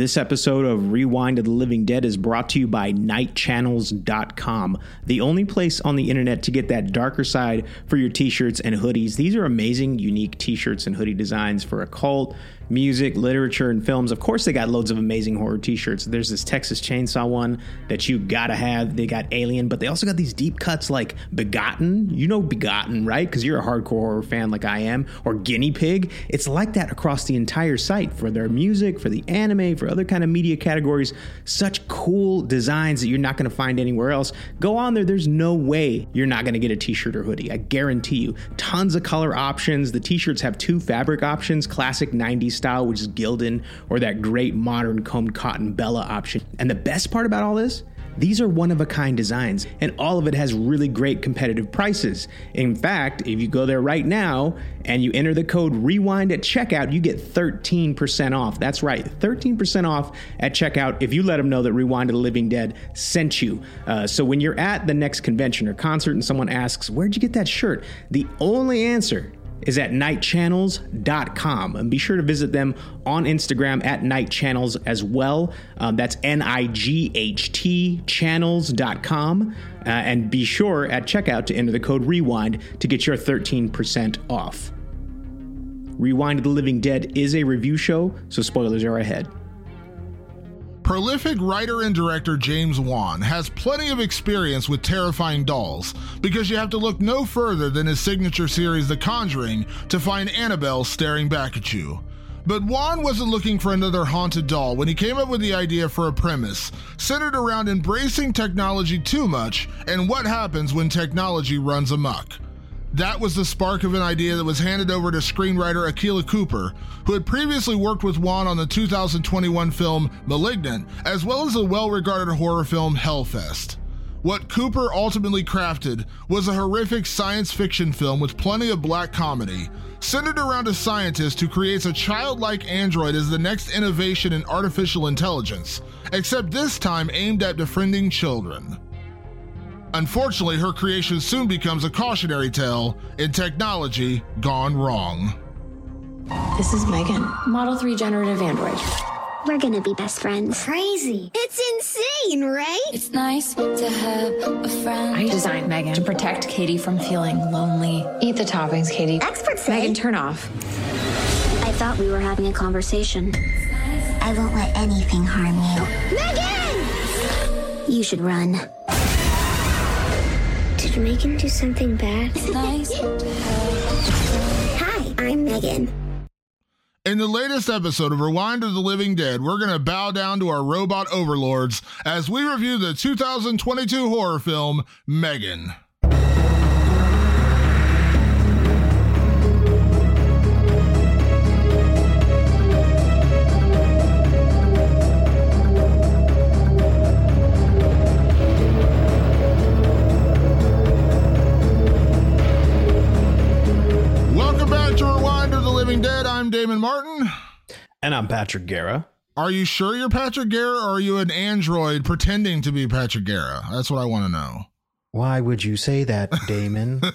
This episode of Rewind of the Living Dead is brought to you by nightchannels.com, the only place on the internet to get that darker side for your t shirts and hoodies. These are amazing, unique t shirts and hoodie designs for occult, music, literature, and films. Of course, they got loads of amazing horror t shirts. There's this Texas Chainsaw one that you gotta have. They got Alien, but they also got these deep cuts like Begotten. You know Begotten, right? Because you're a hardcore horror fan like I am, or Guinea Pig. It's like that across the entire site for their music, for the anime, for other kind of media categories. Such cool designs that you're not gonna find anywhere else. Go on there. There's no way you're not gonna get a t shirt or hoodie. I guarantee you. Tons of color options. The t shirts have two fabric options classic 90s style, which is Gildan, or that great modern combed cotton Bella option. And the best part about all this? These are one of a kind designs, and all of it has really great competitive prices. In fact, if you go there right now and you enter the code REWIND at checkout, you get 13% off. That's right, 13% off at checkout if you let them know that Rewind of the Living Dead sent you. Uh, so when you're at the next convention or concert and someone asks, Where'd you get that shirt? The only answer is at nightchannels.com. And be sure to visit them on Instagram at nightchannels as well. Um, that's N I G H T channels.com. Uh, and be sure at checkout to enter the code REWIND to get your 13% off. Rewind the Living Dead is a review show, so spoilers are ahead. Prolific writer and director James Wan has plenty of experience with terrifying dolls because you have to look no further than his signature series The Conjuring to find Annabelle staring back at you. But Wan wasn't looking for another haunted doll when he came up with the idea for a premise centered around embracing technology too much and what happens when technology runs amok. That was the spark of an idea that was handed over to screenwriter Akela Cooper, who had previously worked with Wan on the 2021 film Malignant, as well as the well regarded horror film Hellfest. What Cooper ultimately crafted was a horrific science fiction film with plenty of black comedy, centered around a scientist who creates a childlike android as the next innovation in artificial intelligence, except this time aimed at befriending children. Unfortunately, her creation soon becomes a cautionary tale in technology gone wrong. This is Megan, Model 3 generative android. We're gonna be best friends. Crazy. It's insane, right? It's nice to have a friend. I designed Megan to protect Katie from feeling lonely. Eat the toppings, Katie. Experts say. Megan, turn off. I thought we were having a conversation. I won't let anything harm you. Megan! You should run. Did Megan do something bad? Nice Hi, I'm Megan. In the latest episode of Rewind of the Living Dead, we're going to bow down to our robot overlords as we review the 2022 horror film Megan. I'm Damon Martin. And I'm Patrick Guerra. Are you sure you're Patrick Guerra or are you an android pretending to be Patrick Guerra? That's what I want to know. Why would you say that, Damon?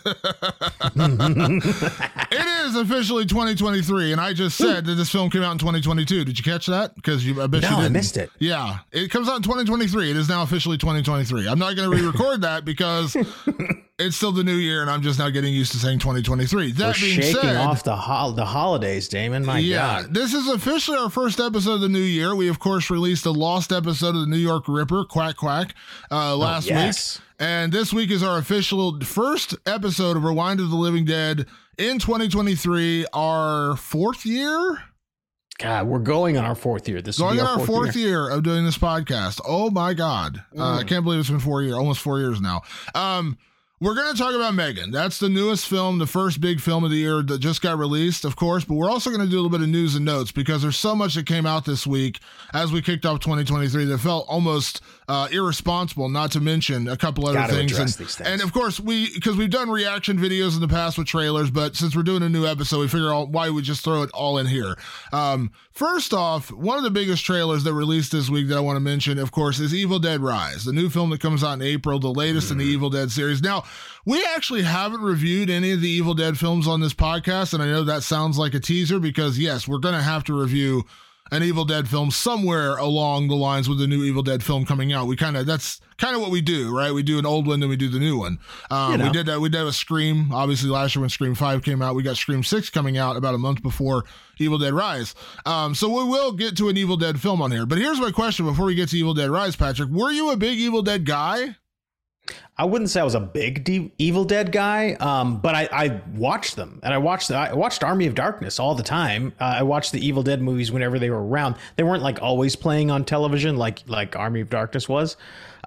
It is officially 2023, and I just said that this film came out in 2022. Did you catch that? Because you, I bet No, you didn't. I missed it. Yeah, it comes out in 2023. It is now officially 2023. I'm not going to re-record that because it's still the new year, and I'm just now getting used to saying 2023. That We're being shaking said, off the hol- the holidays, Damon. My yeah, God. this is officially our first episode of the new year. We of course released a lost episode of the New York Ripper, Quack Quack, uh, last Oh, yes. week, and this week is our official first episode of Rewind of the Living Dead in 2023, our fourth year. God, we're going on our fourth year. This Going on our our fourth year. of doing this podcast. Oh my god, uh, I Mm. can't believe it's been four years, almost four years now. Um, we're going to talk about Megan. That's the newest film, the first big film of the year that just got released, of course. But we're also going to do a little bit of news and notes because there's so much that came out this week as we kicked off 2023 that felt almost uh, irresponsible. Not to mention a couple other things. And, things. and of course, we because we've done reaction videos in the past with trailers, but since we're doing a new episode, we figure out why we just throw it all in here. Um, first off, one of the biggest trailers that released this week that I want to mention, of course, is Evil Dead Rise, the new film that comes out in April, the latest in the Evil Dead series. Now, we actually haven't reviewed any of the Evil Dead films on this podcast, and I know that sounds like a teaser because yes, we're going to have to review an Evil Dead film somewhere along the lines with the new Evil Dead film coming out. We kind of that's kind of what we do, right? We do an old one, then we do the new one. Um, you know. We did that. We did a Scream. Obviously, last year when Scream Five came out, we got Scream Six coming out about a month before Evil Dead Rise. Um, so we will get to an Evil Dead film on here. But here's my question before we get to Evil Dead Rise, Patrick: Were you a big Evil Dead guy? I wouldn't say I was a big Evil Dead guy, um, but I, I, watched them, and I watched I watched Army of Darkness all the time. Uh, I watched the Evil Dead movies whenever they were around. They weren't like always playing on television, like like Army of Darkness was.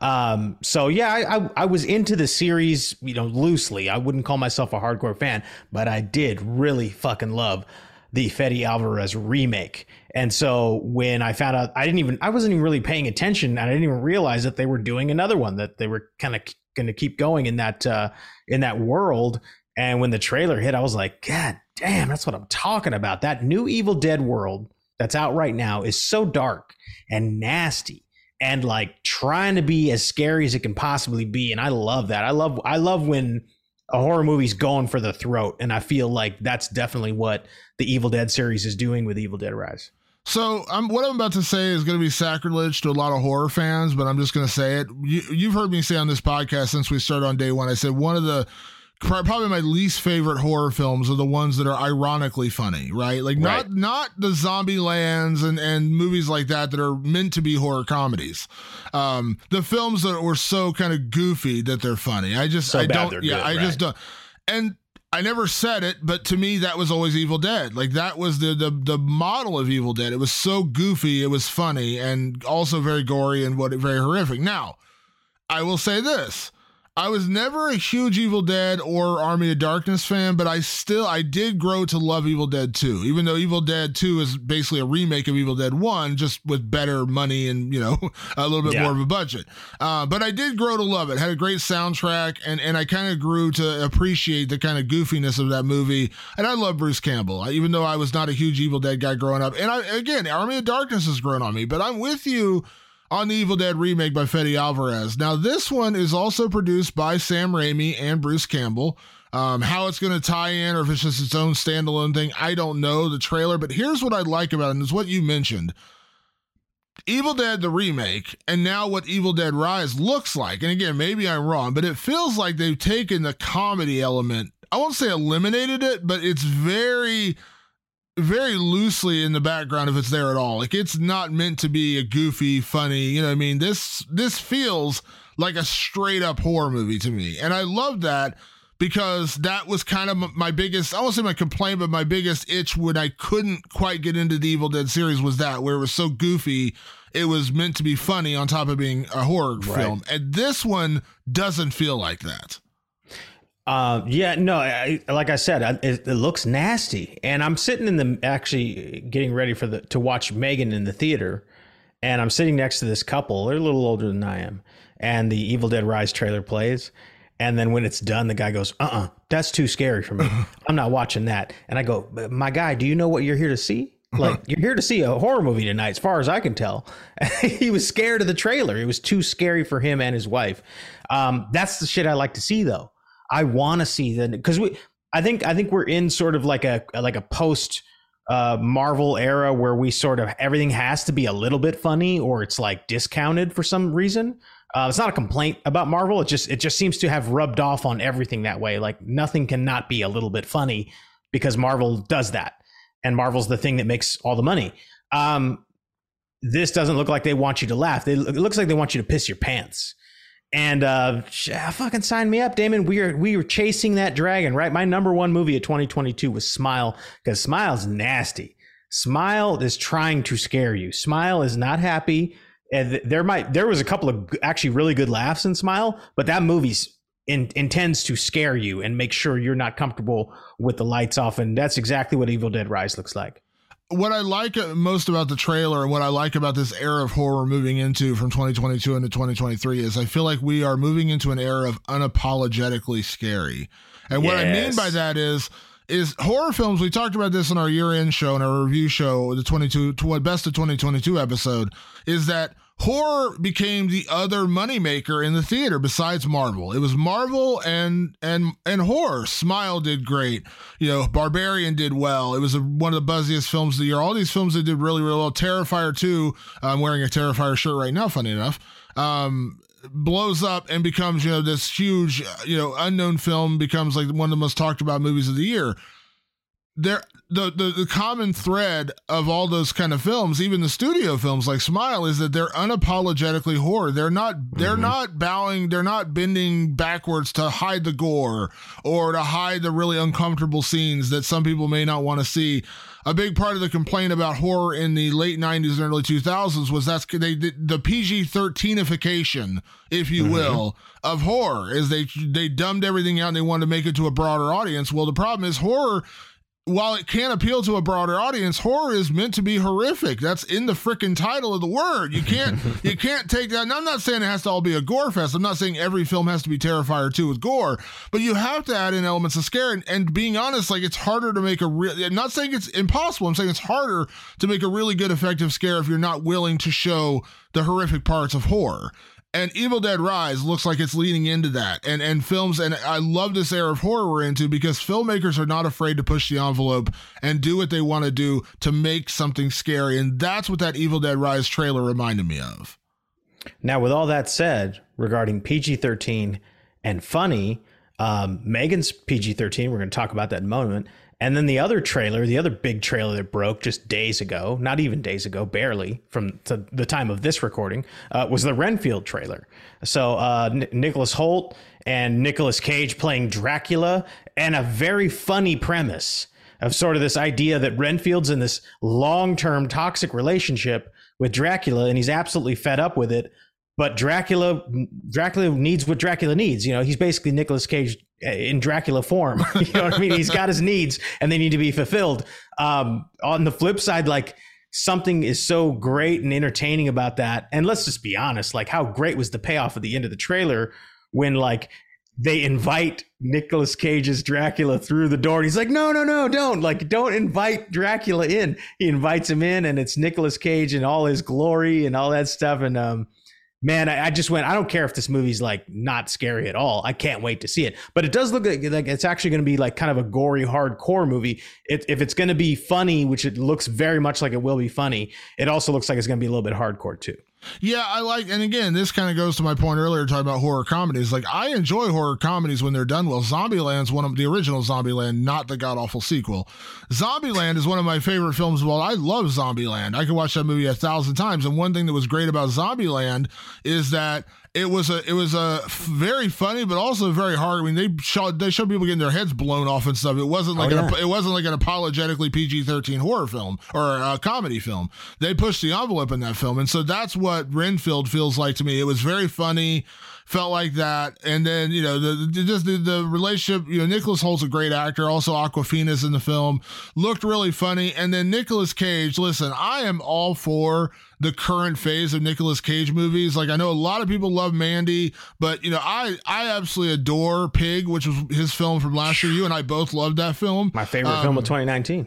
Um, so yeah, I, I, I was into the series, you know, loosely. I wouldn't call myself a hardcore fan, but I did really fucking love the Fede Alvarez remake. And so when I found out, I didn't even, I wasn't even really paying attention. And I didn't even realize that they were doing another one, that they were kind of going to keep going in that, uh, in that world. And when the trailer hit, I was like, God damn, that's what I'm talking about. That new Evil Dead world that's out right now is so dark and nasty and like trying to be as scary as it can possibly be. And I love that. I love, I love when, a horror movie's going for the throat and i feel like that's definitely what the evil dead series is doing with evil dead rise so what I'm about to say is going to be sacrilege to a lot of horror fans, but I'm just going to say it. You, you've heard me say on this podcast since we started on day one. I said one of the probably my least favorite horror films are the ones that are ironically funny, right? Like not right. not the zombie lands and and movies like that that are meant to be horror comedies. Um, the films that were so kind of goofy that they're funny. I just so I don't yeah, good, I right. just don't. And I never said it, but to me that was always Evil Dead. Like that was the the the model of Evil Dead. It was so goofy, it was funny and also very gory and what very horrific. Now, I will say this I was never a huge Evil Dead or Army of Darkness fan, but I still I did grow to love Evil Dead 2. Even though Evil Dead 2 is basically a remake of Evil Dead 1 just with better money and, you know, a little bit yeah. more of a budget. Uh, but I did grow to love it. Had a great soundtrack and and I kind of grew to appreciate the kind of goofiness of that movie. And I love Bruce Campbell. Even though I was not a huge Evil Dead guy growing up. And I again, Army of Darkness has grown on me, but I'm with you on the Evil Dead remake by Fede Alvarez. Now, this one is also produced by Sam Raimi and Bruce Campbell. Um, how it's going to tie in or if it's just its own standalone thing, I don't know the trailer, but here's what I like about it, and it's what you mentioned. Evil Dead, the remake, and now what Evil Dead Rise looks like. And again, maybe I'm wrong, but it feels like they've taken the comedy element. I won't say eliminated it, but it's very very loosely in the background if it's there at all. Like it's not meant to be a goofy, funny, you know I mean? This this feels like a straight up horror movie to me. And I love that because that was kind of my biggest, I won't say my complaint, but my biggest itch when I couldn't quite get into the Evil Dead series was that, where it was so goofy, it was meant to be funny on top of being a horror right. film. And this one doesn't feel like that. Uh, yeah, no, I, like I said, I, it, it, looks nasty, and I'm sitting in the actually getting ready for the to watch Megan in the theater, and I'm sitting next to this couple. They're a little older than I am, and the Evil Dead Rise trailer plays, and then when it's done, the guy goes, "Uh, uh-uh, uh that's too scary for me. I'm not watching that." And I go, "My guy, do you know what you're here to see?" Like you're here to see a horror movie tonight, as far as I can tell. he was scared of the trailer. It was too scary for him and his wife. Um, that's the shit I like to see, though. I want to see the because we. I think I think we're in sort of like a like a post uh, Marvel era where we sort of everything has to be a little bit funny or it's like discounted for some reason. Uh, it's not a complaint about Marvel. It just it just seems to have rubbed off on everything that way. Like nothing cannot be a little bit funny because Marvel does that, and Marvel's the thing that makes all the money. Um, this doesn't look like they want you to laugh. They, it looks like they want you to piss your pants. And uh, fucking sign me up, Damon. We are we were chasing that dragon, right? My number one movie of 2022 was Smile because Smile's nasty. Smile is trying to scare you. Smile is not happy. And there might there was a couple of actually really good laughs in Smile, but that movie's in, intends to scare you and make sure you're not comfortable with the lights off. And that's exactly what Evil Dead Rise looks like what I like most about the trailer and what I like about this era of horror moving into from 2022 into 2023 is I feel like we are moving into an era of unapologetically scary. And yes. what I mean by that is is horror films. We talked about this in our year end show and our review show, the 22 best of 2022 episode, is that horror became the other moneymaker in the theater besides Marvel. It was Marvel and and and horror. Smile did great. You know, Barbarian did well. It was a, one of the buzziest films of the year. All these films that did really really well. Terrifier 2, I'm wearing a Terrifier shirt right now funny enough. Um blows up and becomes, you know, this huge, you know, unknown film becomes like one of the most talked about movies of the year there the, the the common thread of all those kind of films, even the studio films like Smile, is that they're unapologetically horror. They're not they're mm-hmm. not bowing, they're not bending backwards to hide the gore or to hide the really uncomfortable scenes that some people may not want to see. A big part of the complaint about horror in the late '90s and early 2000s was that's they the PG-13ification, if you mm-hmm. will, of horror is they they dumbed everything out and they wanted to make it to a broader audience. Well, the problem is horror while it can appeal to a broader audience, horror is meant to be horrific. That's in the freaking title of the word. You can't you can't take that. And I'm not saying it has to all be a gore fest. I'm not saying every film has to be Terrifier 2 with gore, but you have to add in elements of scare. And, and being honest, like it's harder to make a real. I'm not saying it's impossible. I'm saying it's harder to make a really good effective scare if you're not willing to show the horrific parts of horror and Evil Dead Rise looks like it's leaning into that. And and films and I love this era of horror we're into because filmmakers are not afraid to push the envelope and do what they want to do to make something scary. And that's what that Evil Dead Rise trailer reminded me of. Now, with all that said, regarding PG 13 and funny, um, Megan's PG 13, we're going to talk about that in a moment. And then the other trailer, the other big trailer that broke just days ago, not even days ago, barely from the time of this recording, uh, was the Renfield trailer. So uh, N- Nicholas Hoult and Nicolas Cage playing Dracula, and a very funny premise of sort of this idea that Renfield's in this long term toxic relationship with Dracula, and he's absolutely fed up with it but Dracula Dracula needs what Dracula needs. You know, he's basically Nicolas Cage in Dracula form. you know what I mean? He's got his needs and they need to be fulfilled. Um, on the flip side, like something is so great and entertaining about that. And let's just be honest, like how great was the payoff at the end of the trailer when like they invite Nicolas Cage's Dracula through the door. And he's like, no, no, no, don't. Like, don't invite Dracula in. He invites him in, and it's Nicolas Cage and all his glory and all that stuff. And um, man, I, I, just went. I don't care if this movie's like not scary at all. I can't wait to see it. But it does look like, like it's actually going to be like kind of a gory, hardcore movie. It, if it's going to be funny, which it looks very much like it will be funny, it also looks like it's going to be a little bit hardcore too. Yeah, I like, and again, this kind of goes to my point earlier talking about horror comedies. Like, I enjoy horror comedies when they're done well. Zombieland's one of the original Zombieland, not the god awful sequel. Zombieland is one of my favorite films of all. I love Zombieland. I could watch that movie a thousand times. And one thing that was great about Zombieland is that it was a it was a very funny but also very hard. I mean, they showed they showed people getting their heads blown off and stuff. It wasn't like oh, yeah. an, it wasn't like an apologetically PG thirteen horror film or a comedy film. They pushed the envelope in that film, and so that's what Renfield feels like to me. It was very funny felt like that. And then, you know, the, the just the, the relationship, you know, Nicholas Hoult's a great actor. Also, Awkwafina's in the film. Looked really funny. And then Nicolas Cage, listen, I am all for the current phase of Nicolas Cage movies. Like I know a lot of people love Mandy, but you know, I I absolutely adore Pig, which was his film from last year. You and I both loved that film. My favorite um, film of 2019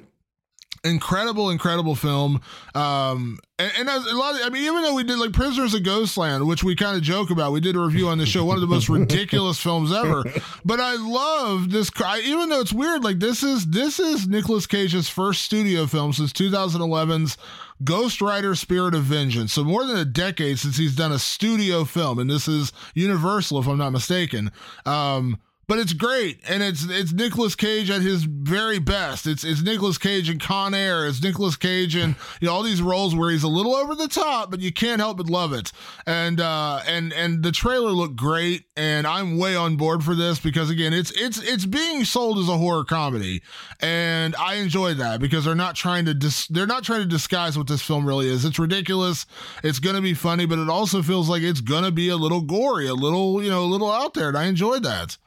incredible, incredible film. Um, and, and a lot of, I mean, even though we did like Prisoners of Ghostland, which we kind of joke about, we did a review on the show, one of the most ridiculous films ever. But I love this. I, even though it's weird, like this is this is Nicolas Cage's first studio film since 2011's Ghost Rider: Spirit of Vengeance. So more than a decade since he's done a studio film, and this is Universal, if I'm not mistaken. Um, but it's great, and it's it's Nicolas Cage at his very best. It's it's Nicolas Cage in Con Air. It's Nicolas Cage in you know all these roles where he's a little over the top, but you can't help but love it. And uh, and and the trailer looked great, and I'm way on board for this because again, it's it's it's being sold as a horror comedy, and I enjoy that because they're not trying to dis- they're not trying to disguise what this film really is. It's ridiculous. It's gonna be funny, but it also feels like it's gonna be a little gory, a little you know a little out there, and I enjoyed that.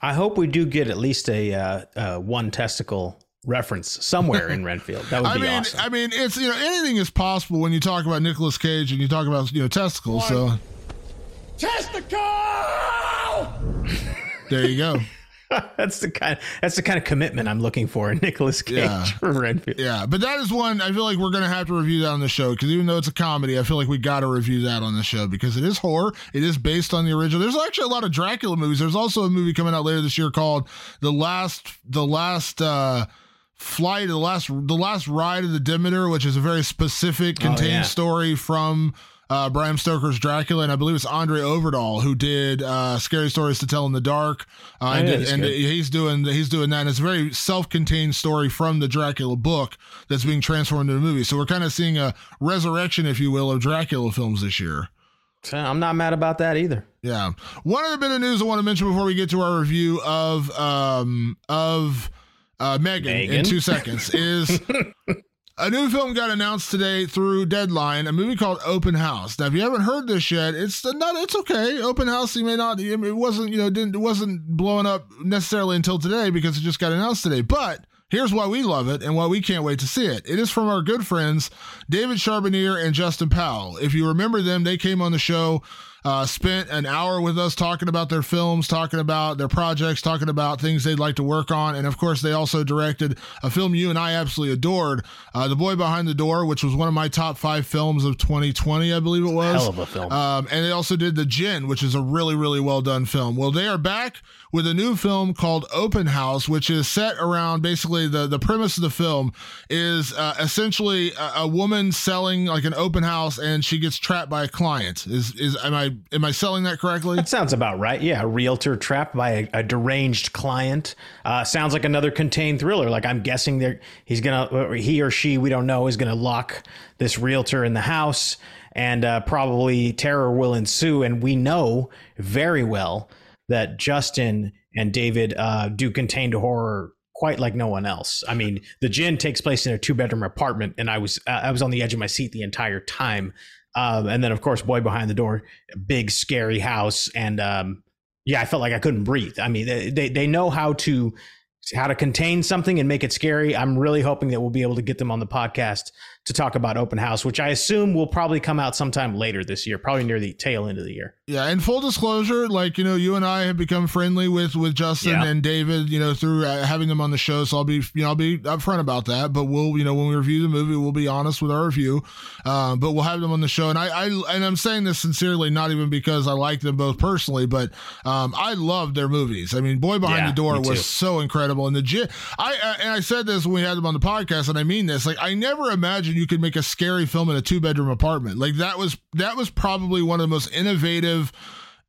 I hope we do get at least a uh, uh, one testicle reference somewhere in Renfield. That would I be mean, awesome. I mean, it's you know anything is possible when you talk about Nicolas Cage and you talk about you know testicles. One. So testicle. there you go. that's the kind. That's the kind of commitment I'm looking for in Nicolas Cage Yeah. for Renfield. Yeah, but that is one I feel like we're gonna have to review that on the show because even though it's a comedy, I feel like we got to review that on the show because it is horror. It is based on the original. There's actually a lot of Dracula movies. There's also a movie coming out later this year called the last the last uh flight the last the last ride of the Demeter, which is a very specific contained yeah. story from. Uh, Bram Stoker's Dracula, and I believe it's André Øvredal who did uh, "Scary Stories to Tell in the Dark," uh, and, did- he's and he's doing he's doing that. And it's a very self-contained story from the Dracula book that's being transformed into a movie. So we're kind of seeing a resurrection, if you will, of Dracula films this year. I'm not mad about that either. Yeah. One other bit of news I want to mention before we get to our review of um of uh Megan, in two seconds is a new film got announced today through Deadline, a movie called Open House. Now, if you haven't heard this yet, it's not it's okay. Open House, you may not it wasn't, you know, didn't it wasn't blowing up necessarily until today because it just got announced today. But Here's why we love it and why we can't wait to see it. It is from our good friends David Charbonnier and Justin Powell. If you remember them, they came on the show, uh, spent an hour with us talking about their films, talking about their projects, talking about things they'd like to work on. And of course, they also directed a film you and I absolutely adored, uh, The Boy Behind the Door, which was one of my top five films of 2020, I believe it was. Hell of a film. Um, and they also did The Djinn, which is a really, really well done film. Well, they are back with a new film called Open House, which is set around basically the, the premise of the film is uh, essentially a, a woman selling like an open house and she gets trapped by a client. Is is am I am I selling that correctly? That sounds about right. Yeah, a realtor trapped by a, a deranged client. Uh, sounds like another contained thriller. Like I'm guessing there he's gonna he or she we don't know is gonna lock this realtor in the house, and uh, probably terror will ensue. And we know very well that Justin and David uh, do contained horror quite like no one else. I mean, the Djinn takes place in a two bedroom apartment, and I was uh, I was on the edge of my seat the entire time. Um, and then, of course, Boy Behind the Door, big scary house, and um, yeah, I felt like I couldn't breathe. I mean, they they, they know how to how to contain something and make it scary. I'm really hoping that we'll be able to get them on the podcast to talk about Open House, which I assume will probably come out sometime later this year, probably near the tail end of the year. Yeah, and full disclosure, like you know, you and I have become friendly with with Justin Yeah. and David, you know, through uh, having them on the show. So I'll be, you know, I'll be upfront about that. But we'll, you know, when we review the movie, we'll be honest with our review. Um, but we'll have them on the show, and I, I, and I'm saying this sincerely, not even because I like them both personally, but um, I love their movies. I mean, Boy Behind Yeah, the Door was so incredible, and the I, uh, and I said this when we had them on the podcast, and I mean this. Like, I never imagined you could make a scary film in a two bedroom apartment. Like that was that was probably one of the most innovative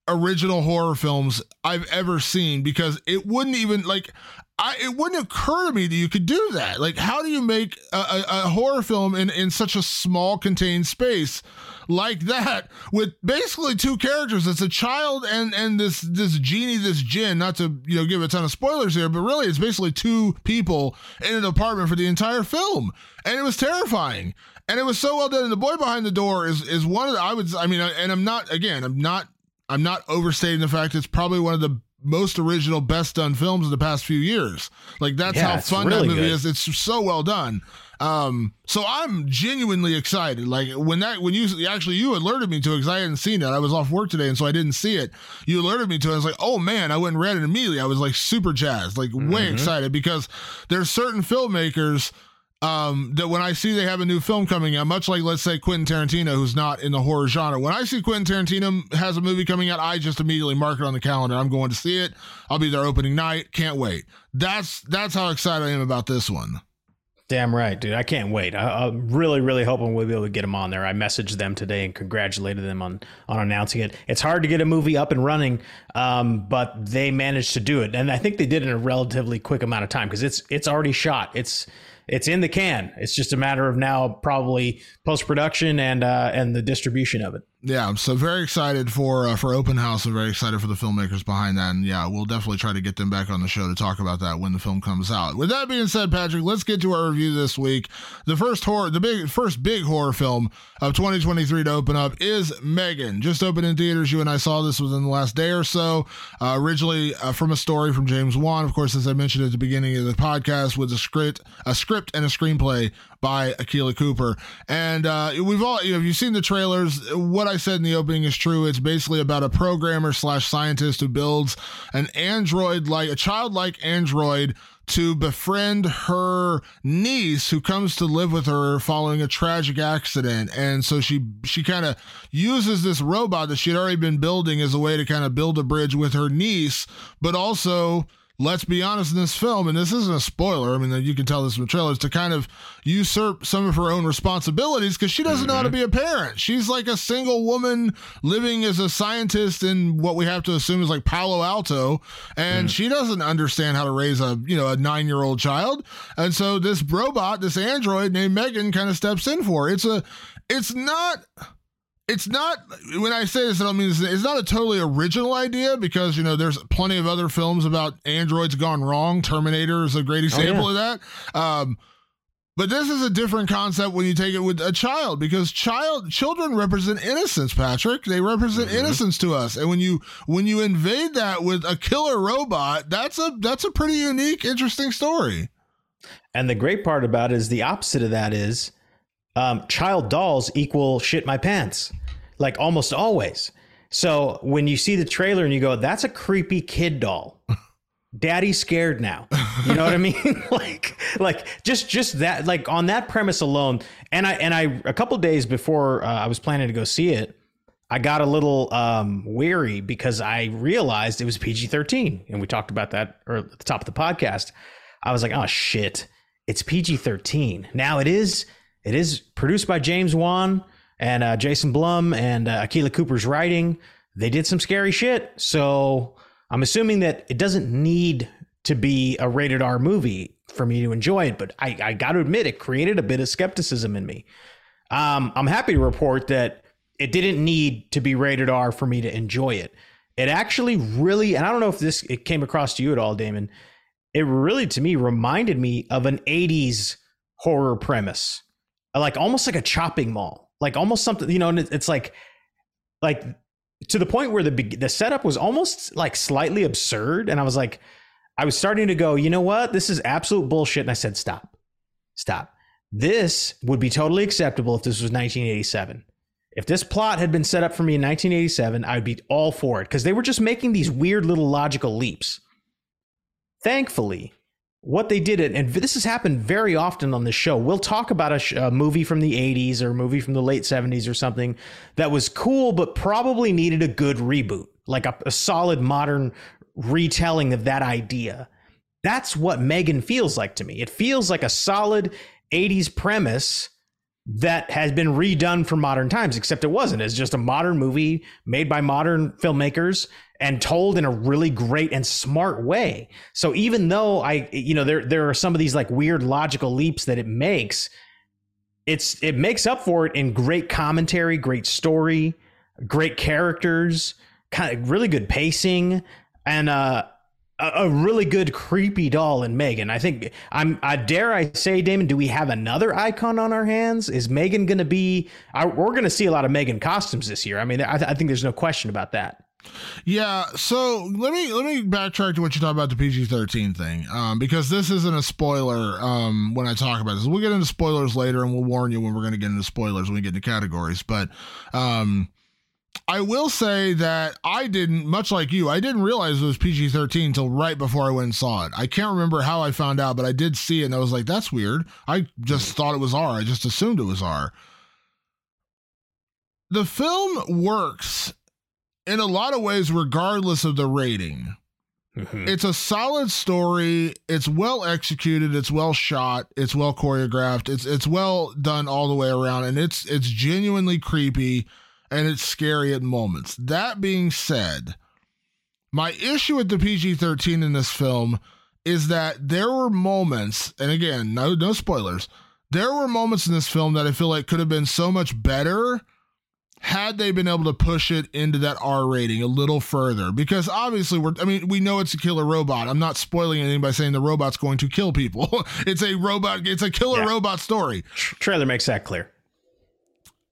original horror films I've ever seen because it wouldn't even like I it wouldn't occur to me that you could do that. Like how do you make a, a, a horror film in in such a small contained space like that with basically two characters? It's a child and and this this genie, this jinn. Not to you know give a ton of spoilers here, but really it's basically two people in an apartment for the entire film, and it was terrifying. And it was so well done. And the boy behind the door is is one of the I would I mean and I'm not again I'm not I'm not overstating the fact it's probably one of the most original, best done films of the past few years. Like that's Yeah, how fun really that movie good. is. It's so well done. Um, so I'm genuinely excited. Like when that when you actually you alerted me to it because I hadn't seen it. I was off work today and so I didn't see it. You alerted me to it. I was like, oh man, I went and read it immediately. I was like super jazzed, like Mm-hmm. way excited because there's certain filmmakers um that when I see they have a new film coming out, much like let's say Quentin Tarantino, who's not in the horror genre, when I see Quentin Tarantino has a movie coming out, I just immediately mark it on the calendar. I'm going to see it. I'll be there opening night. Can't wait. That's that's how excited I am about this one. Damn right, dude. I can't wait. I, I'm really, really hoping we'll be able to get them on there. I messaged them today and congratulated them on on announcing it. It's hard to get a movie up and running, um, but they managed to do it, and I think they did in a relatively quick amount of time because it's it's already shot. It's it's in the can. It's just a matter of now probably post production and uh, and the distribution of it. Yeah, so very excited for uh, for Open House. I'm very excited for the filmmakers behind that, and yeah, we'll definitely try to get them back on the show to talk about that when the film comes out. With that being said, Patrick, let's get to our review this week. The first horror, the big first big horror film of 2023 to open up is Megan. Just opened in theaters. You and I saw this within the last day or so. Uh, originally uh, from a story from James Wan, of course, as I mentioned at the beginning of the podcast, with a script, a script and a screenplay by Akela Cooper. And uh, we've all, you know, if you've seen the trailers, what I said in the opening is true. It's basically about a programmer slash scientist who builds an android like a childlike android to befriend her niece who comes to live with her following a tragic accident and so she she kind of uses this robot that she'd already been building as a way to kind of build a bridge with her niece but also let's be honest in this film, and this isn't a spoiler, I mean, you can tell this from the trailers, to kind of usurp some of her own responsibilities because she doesn't mm-hmm. know how to mm-hmm. be a parent. She's like a single woman living as a scientist in what we have to assume is like Palo Alto, and mm. she doesn't understand how to raise a, you know, a nine year old child. And so this robot, this android named Megan kind of steps in for her. It's a, it's not it's not when I say this, I don't mean this, it's not a totally original idea because you know there's plenty of other films about androids gone wrong. Terminator is a great example oh, yeah. of that. Um, but this is a different concept when you take it with a child because child children represent innocence, Patrick. They represent mm-hmm. innocence to us. And when you when you invade that with a killer robot, that's a that's a pretty unique, interesting story. And the great part about it is the opposite of that is um, child dolls equal shit my pants, like almost always. So when you see the trailer and you go, that's a creepy kid doll. Daddy's scared now. You know what I mean? like, like just, just that, like on that premise alone. And I, and I, a couple days before uh, I was planning to go see it, I got a little um, weary because I realized it was PG 13. And we talked about that at the top of the podcast. I was like, oh shit, it's PG 13. Now it is it is produced by James Wan and uh, Jason Blum and uh, Akela Cooper's writing. They did some scary shit. So I'm assuming that it doesn't need to be a rated R movie for me to enjoy it. But I, I got to admit, it created a bit of skepticism in me. Um, I'm happy to report that it didn't need to be rated R for me to enjoy it. It actually really, and I don't know if this it came across to you at all, Damon. It really, to me, reminded me of an 80s horror premise like almost like a chopping mall, like almost something, you know, and it's like, like to the point where the the setup was almost like slightly absurd, and I was like, I was starting to go, you know what, this is absolute bullshit, and I said, stop, stop. This would be totally acceptable if this was 1987. If this plot had been set up for me in 1987, I'd be all for it because they were just making these weird little logical leaps. Thankfully, what they did, and this has happened very often on the show. We'll talk about a, sh- a, movie from the 80s or a movie from the late 70s or something that was cool, but probably needed a good reboot, like a, a solid modern retelling of that idea. That's what Megan feels like to me. It feels like a solid 80s premise that has been redone for modern times, except it wasn't. It's just a modern movie made by modern filmmakers and told in a really great and smart way. So even though I, you know, there there are some of these like weird logical leaps that it makes, it's it makes up for it in great commentary, great story, great characters, kind of really good pacing, and uh a, really good creepy doll in Megan. I think I'm. I dare I say, Damon, do we have another icon on our hands? Is Megan going to be? we're going to see a lot of Megan costumes this year. I mean, I, I think there's no question about that. Yeah, so let me let me backtrack to what you talked about the PG thirteen thing, um, because this isn't a spoiler um, when I talk about this. We'll get into spoilers later, and we'll warn you when we're going to get into spoilers when we get into categories. But um, I will say that I didn't, much like you, I didn't realize it was PG 13 until right before I went and saw it. I can't remember how I found out, but I did see it and I was like, that's weird. I just thought it was R. I just assumed it was R. The film works in a lot of ways, regardless of the rating. Mm-hmm. It's a solid story. It's well executed. It's well shot. It's well choreographed. It's it's well done all the way around, and it's it's genuinely creepy and it's scary at moments. That being said, my issue with the PG 13 in this film is that there were moments, and again, no, no spoilers, there were moments in this film that I feel like could have been so much better had they been able to push it into that R rating a little further. Because obviously, we're, I mean, we know it's a killer robot. I'm not spoiling anything by saying the robot's going to kill people. it's a robot, it's a killer yeah. robot story. Trailer makes that clear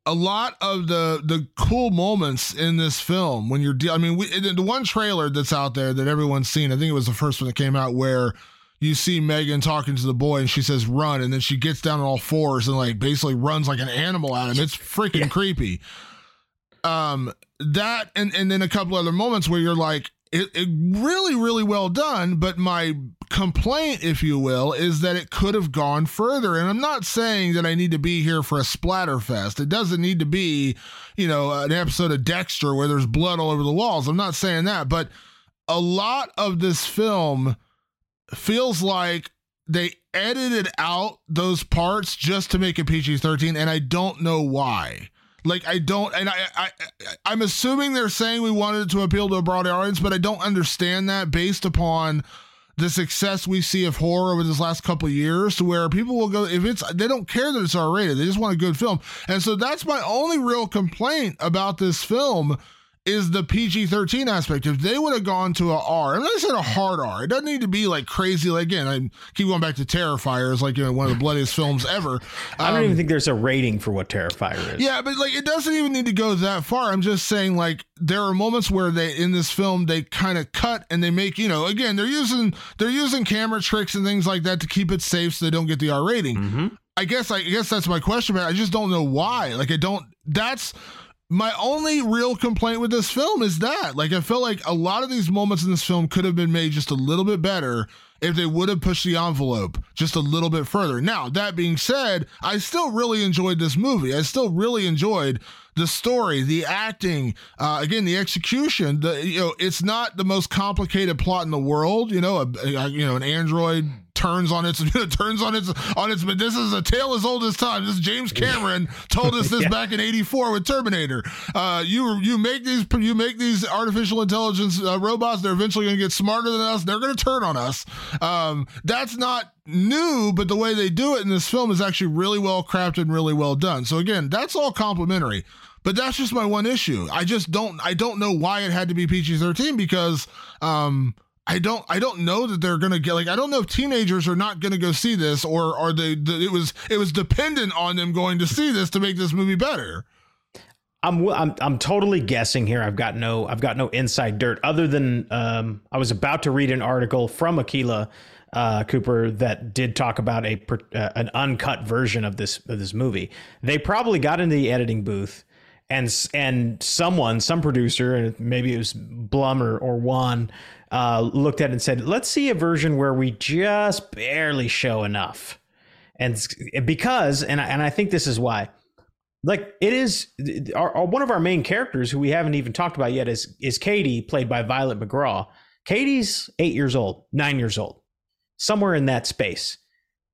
a lot of the the cool moments in this film when you're de- I mean we, the one trailer that's out there that everyone's seen I think it was the first one that came out where you see Megan talking to the boy and she says run and then she gets down on all fours and like basically runs like an animal at him. It's freaking yeah. creepy. Um that and and then a couple other moments where you're like it, it really really well done but my complaint if you will is that it could have gone further. And i'm not saying that i need to be here for a splatter fest. It doesn't need to be you know an episode of dexter where there's blood all over the walls. I'm not saying that but a lot of this film feels like they edited out those parts just to make it PG-13 and I don't know why. Like I don't and I, I I'm assuming they're saying we wanted to appeal to a broad audience, but I don't understand that based upon the success we see of horror over this last couple years to where people will go if it's they don't care that it's R rated, they just want a good film. And so that's my only real complaint about this film is the PG 13 aspect. If they would have gone to a R, I'm not saying a hard R, it doesn't need to be like crazy. Like, again, I keep going back to Terrifier as like you know, one of the bloodiest films ever. Um, I don't even um, think there's a rating for what Terrifier is. Yeah, but like it doesn't even need to go that far. I'm just saying, like, there are moments where they in this film they kind of cut and they make, you know, again, they're using they're using camera tricks and things like that to keep it safe so they don't get the R rating. Mm-hmm. I guess I guess that's my question, but I just don't know why. Like I don't that's my only real complaint with this film is that like i feel like a lot of these moments in this film could have been made just a little bit better if they would have pushed the envelope just a little bit further now that being said i still really enjoyed this movie i still really enjoyed the story, the acting, uh, again, the execution. The you know, it's not the most complicated plot in the world. You know, a, a you know, an android turns on its turns on its on its. But this is a tale as old as time. This James Cameron told us this yeah. back in '84 with Terminator. Uh, you you make these you make these artificial intelligence uh, robots. They're eventually going to get smarter than us. They're going to turn on us. Um, that's not new, but the way they do it in this film is actually really well crafted and really well done. So again, that's all complimentary. But that's just my one issue. I just don't I don't know why it had to be PG-13 because um I don't I don't know that they're gonna get like I don't know if teenagers are not gonna go see this or are they it was it was dependent on them going to see this to make this movie better. I'm I'm I'm totally guessing here. I've got no I've got no inside dirt other than um, I was about to read an article from Akela uh, Cooper that did talk about a uh, an uncut version of this of this movie. They probably got into the editing booth and and someone, some producer, maybe it was Blum or, or Wan, uh, looked at it and said, "Let's see a version where we just barely show enough." And because, and I, and I think this is why, like it is, our, our, one of our main characters who we haven't even talked about yet is is Katie, played by Violet McGraw. Katie's eight years old, nine years old, somewhere in that space.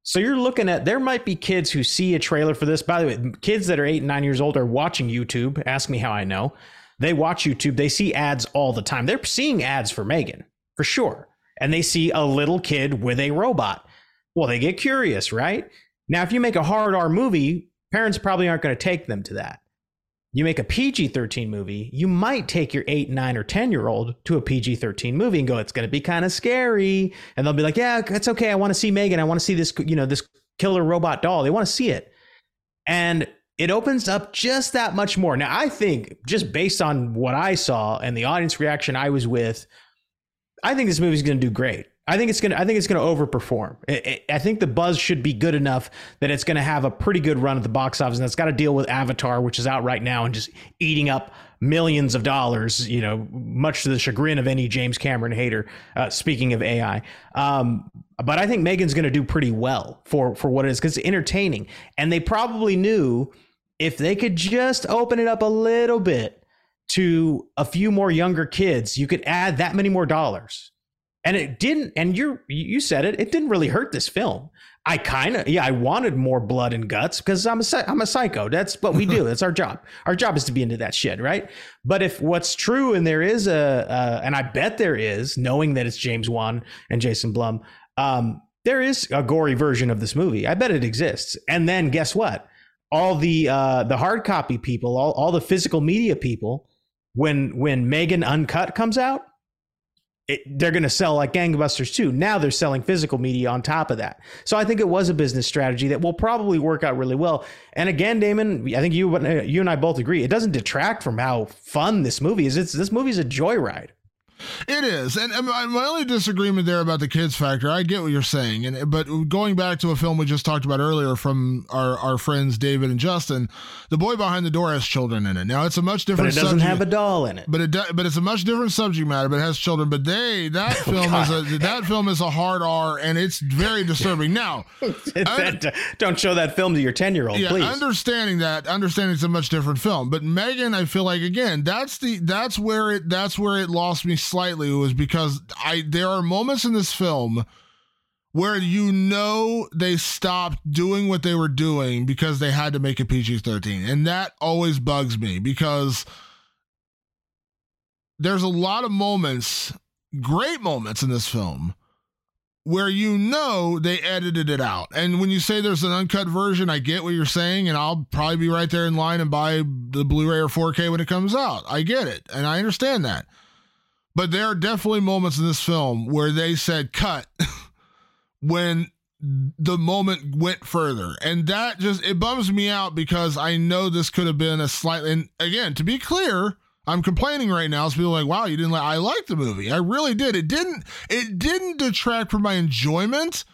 So you're looking at there might be kids who see a trailer for this. By the way, kids that are eight and nine years old are watching YouTube. Ask me how I know. They watch YouTube. They see ads all the time. They're seeing ads for Megan for sure, and they see a little kid with a robot. Well, they get curious, right? Now, if you make a hard R movie, parents probably aren't going to take them to that you make a PG 13 movie, you might take your 8, 9, or 10 year old to a PG 13 movie and go, it's going to be kind of scary. And they'll be like, yeah, it's okay. I want to see Megan. I want to see this, you know, this killer robot doll. They want to see it. And it opens up just that much more. Now, I think just based on what I saw and the audience reaction I was with, I think this movie's going to do great. I think it's gonna. I think it's gonna overperform. It, it, I think the buzz should be good enough that it's gonna have a pretty good run at the box office, and it's got to deal with Avatar, which is out right now and just eating up millions of dollars. You know, much to the chagrin of any James Cameron hater. Uh, speaking of AI, um, but I think Megan's gonna do pretty well for for what it is because it's entertaining, and they probably knew if they could just open it up a little bit to a few more younger kids, you could add that many more dollars. And it didn't and you you said it it didn't really hurt this film. I kind of yeah i wanted more blood and guts because i'm a i'm a psycho. That's what we do. That's our job. Our job is to be into that shit right? But if what's true and there is a uh, and i bet there is knowing that it's james wan and jason blum um, there is a gory version of this movie. I bet it exists. And then guess what all the uh, the hard copy people all, all the physical media people when when megan uncut comes out it, they're going to sell like gangbusters too. Now they're selling physical media on top of that. So I think it was a business strategy that will probably work out really well. And again, Damon, I think you you and I both agree it doesn't detract from how fun this movie is. It's this movie's a joyride. It is, and, and my, my only disagreement there about the kids factor. I get what you're saying, and but going back to a film we just talked about earlier from our our friends David and Justin, the boy behind the door has children in it. Now it's a much But different. it doesn't subject, have a doll in it. But it do, but it's a much different subject matter. But it has children. But they that Oh, film is a that film is a hard R, and it's very disturbing. Now, That- don't show that film to your 10 year old, yeah, please. understanding that, understanding it's a much different film. But Megan, I feel like again, that's the that's where it that's where it lost me slightly was because I there are moments in this film where you know they stopped doing what they were doing because they had to make a PG-13. And that always bugs me because there's a lot of moments, great moments in this film where you know they edited it out. And when you say there's an uncut version, I get what you're saying, and I'll probably be right there in line and buy the Blu-ray or 4K when it comes out. I get it, and I understand that. But there are definitely moments in this film where they said cut when the moment went further. And that just it bums me out because I know this could have been a slightly and again, to be clear, I'm complaining right now. So people like, wow, you didn't like I liked the movie. I really did. It didn't it didn't detract from my enjoyment,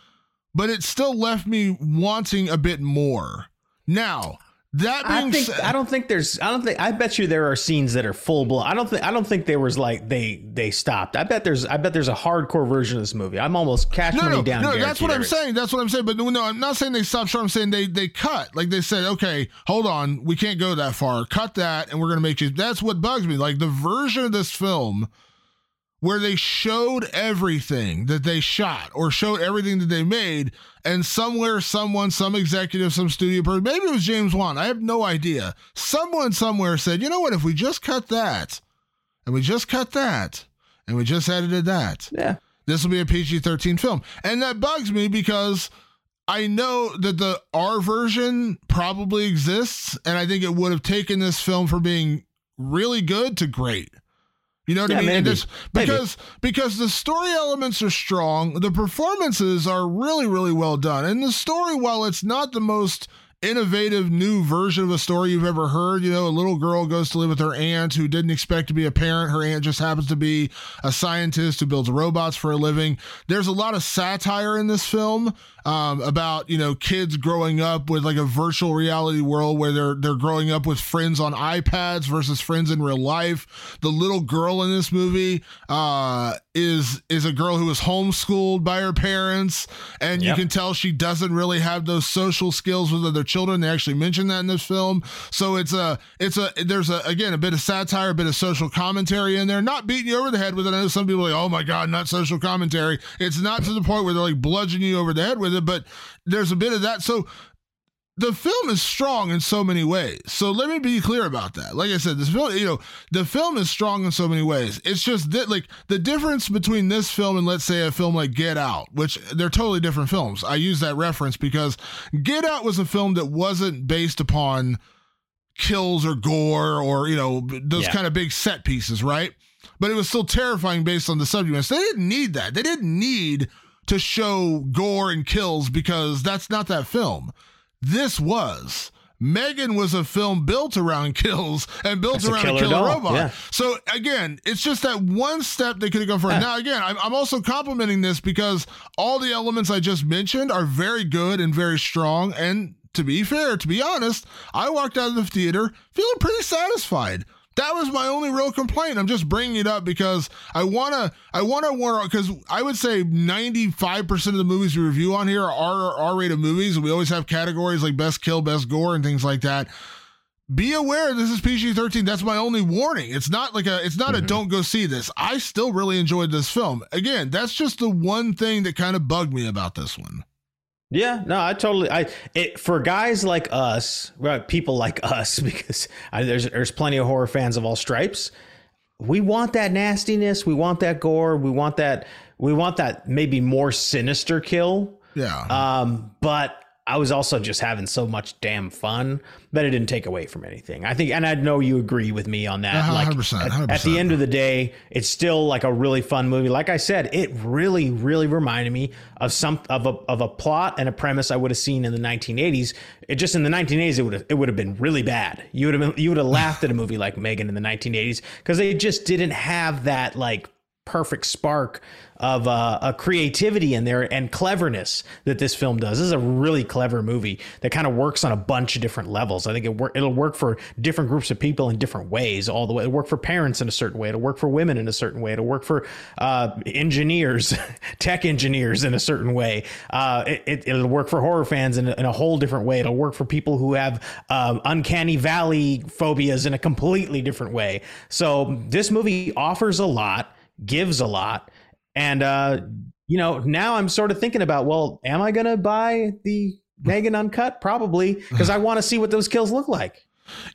but it still left me wanting a bit more. Now, that being I think said, I don't think there's I don't think I bet you there are scenes that are full blown. I don't think I don't think there was like they they stopped. I bet there's I bet there's a hardcore version of this movie. I'm almost cash no, money no, down. no. That's what I'm is. saying. That's what I'm saying. But no, no, I'm not saying they stopped short. I'm saying they they cut. Like they said, okay, hold on, we can't go that far. Cut that, and we're gonna make you. That's what bugs me. Like the version of this film where they showed everything that they shot or showed everything that they made, and somewhere, someone, some executive, some studio person, maybe it was James Wan. I have no idea. Someone somewhere said, you know what? If we just cut that, and we just cut that, and we just edited that Yeah. this will be a PG 13 film. And that bugs me because I know that the R version probably exists, and I think it would have taken this film from being really good to great. You know what Yeah, I mean? Maybe. this- Maybe. because because the story elements are strong, the performances are really really well done, and the story, while it's not the most innovative new version of a story you've ever heard. You know, a little girl goes to live with her aunt who didn't expect to be a parent. Her aunt just happens to be a scientist who builds robots for a living. There's a lot of satire in this film um, about you know kids growing up with like a virtual reality world where they're they're growing up with friends on iPads versus friends in real life. The little girl in this movie uh, is is a girl who was homeschooled by her parents, and you can tell she doesn't really have those social skills with other children. They actually mention that in this film. So it's a it's a there's a again a bit of satire, a bit of social commentary in there. Not beating you over the head with it. I know some people are like, oh my god, not social commentary. It's not to the point where they're like bludgeoning you over the head with it, but there's a bit of that. So the film is strong in so many ways. So let me be clear about that. Like I said, this film, you know, the film is strong in so many ways. It's just that, like, the difference between this film and, let's say, a film like Get Out, which they're totally different films. I use that reference because Get Out was a film that wasn't based upon kills or gore or, you know, those Yeah. kind of big set pieces, right? But it was still terrifying based on the subject. So they didn't need that. They didn't need to show gore and kills because that's not that film this was. Megan was a film built around kills and built That's around a killer killer robot. yeah. So again, it's just that one step they could have gone for. Yeah. Now again, I'm, I'm also complimenting this because all the elements I just mentioned are very good and very strong. And to be fair, to be honest, I walked out of the theater feeling pretty satisfied. That was my only real complaint. I'm just bringing it up because I wanna, I wanna warn because I would say 95 percent of the movies we review on here are R-rated movies, and we always have categories like best kill, best gore, and things like that. Be aware this is PG-13. That's my only warning. It's not like a, it's not a mm-hmm. don't go see this. I still really enjoyed this film. Again, that's just the one thing that kind of bugged me about this one. Yeah, no, I totally. I it for guys like us, well, people like us, because I, there's there's plenty of horror fans of all stripes. We want that nastiness. We want that gore. We want that. We want that maybe more sinister kill. Yeah. Um, but I was also just having so much damn fun that it didn't take away from anything. I think, and I know you agree with me on that. Uh-huh, like 100%, at- at the end of the day, it's still like a really fun movie. Like I said, it really, really reminded me of some of a of a plot and a premise I would have seen in the 1980s. It just in the 1980s, it would have it would have been really bad. You would have been, you would have laughed at a movie like Megan in the 1980s because they just didn't have that like perfect spark of uh, a creativity in there and cleverness that this film does. This is a really clever movie that kind of works on a bunch of different levels. I think it wor- it'll work for different groups of people in different ways. All the way, it'll work for parents in a certain way. It'll work for women in a certain way. It'll work for uh, engineers, tech engineers in a certain way. Uh, it, will work for horror fans in a, in a, whole different way. It'll work for people who have uh, uncanny valley phobias in a completely different way. So this movie offers a lot gives a lot. And uh, you know, now I'm sort of thinking about, well, am I gonna buy the Megan Uncut? Probably, because I want to see what those kills look like.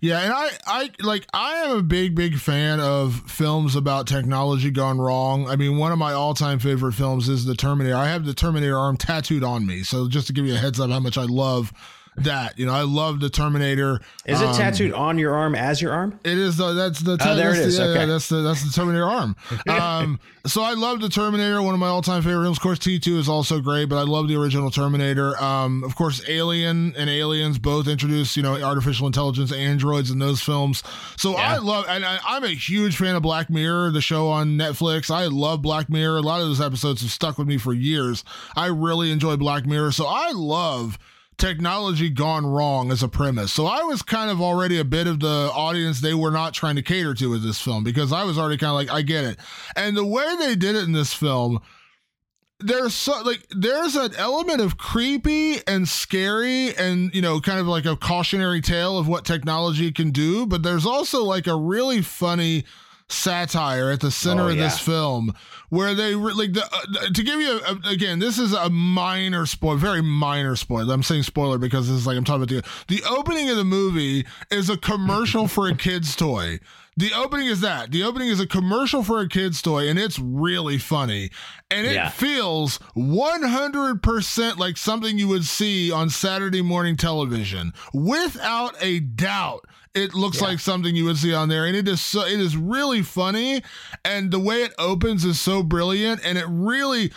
Yeah, and I, I like I am a big, big fan of films about technology gone wrong. I mean, one of my all-time favorite films is The Terminator. I have the Terminator arm tattooed on me, so just to give you a heads up how much I love that. You know, I love the Terminator. Is it um, tattooed on your arm as your arm? It is. The, that's the. oh, there it is. The, okay. Yeah, that's the that's the Terminator arm. Um, so I love the Terminator. One of my all time favorite films. Of course, T two is also great, but I love the original Terminator. Um, of course, Alien and Aliens both introduced you know artificial intelligence androids in those films. So yeah. I love, and I, I'm a huge fan of Black Mirror, the show on Netflix. I love Black Mirror. A lot of those episodes have stuck with me for years. I really enjoy Black Mirror. So I love technology gone wrong as a premise. So I was kind of already a bit of the audience they were not trying to cater to with this film because I was already kind of like, I get it. And the way they did it in this film, there's so like there's an element of creepy and scary and you know kind of like a cautionary tale of what technology can do but there's also like a really funny satire at the center oh, of this film where they like the, uh, to give you a, again this is a minor spoiler very minor spoiler. I'm saying spoiler because this is like i'm talking about the the opening of the movie is a commercial for a kid's toy. The opening is that. The opening is a commercial for a kid's toy and it's really funny. And it yeah. feels 100% like something you would see on saturday morning television without a doubt it looks yeah. like something you would see on there and it is so it is really funny and the way it opens is so brilliant and it really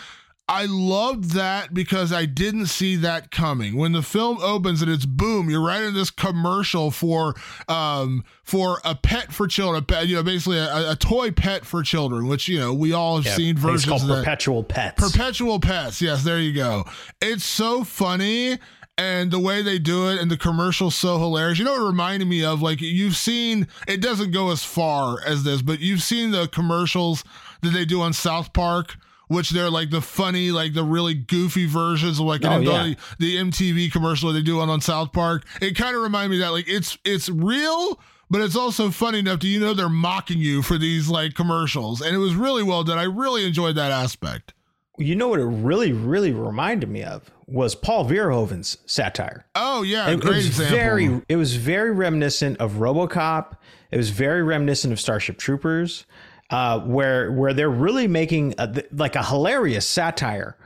I loved that because I didn't see that coming. When the film opens and it's boom, you're right in this commercial for um for a pet for children, you know, basically a, a toy pet for children, which you know we all have yeah, seen versions it's called of perpetual pets. Perpetual pets, yes, there you go. It's so funny and the way they do it and the commercial's so hilarious. You know, it reminded me of like you've seen. It doesn't go as far as this, but you've seen the commercials that they do on South Park. Which they're like the funny, like the really goofy versions of like oh, yeah. the MTV commercial that they do on, on South Park. It kind of reminded me that like it's it's real, but it's also funny enough to you know they're mocking you for these like commercials, and it was really well done. I really enjoyed that aspect. You know what it really, really reminded me of was Paul Verhoeven's satire. Oh yeah, it, great it was example. Very, it was very reminiscent of RoboCop. It was very reminiscent of Starship Troopers, uh, where where they're really making a, like a hilarious satire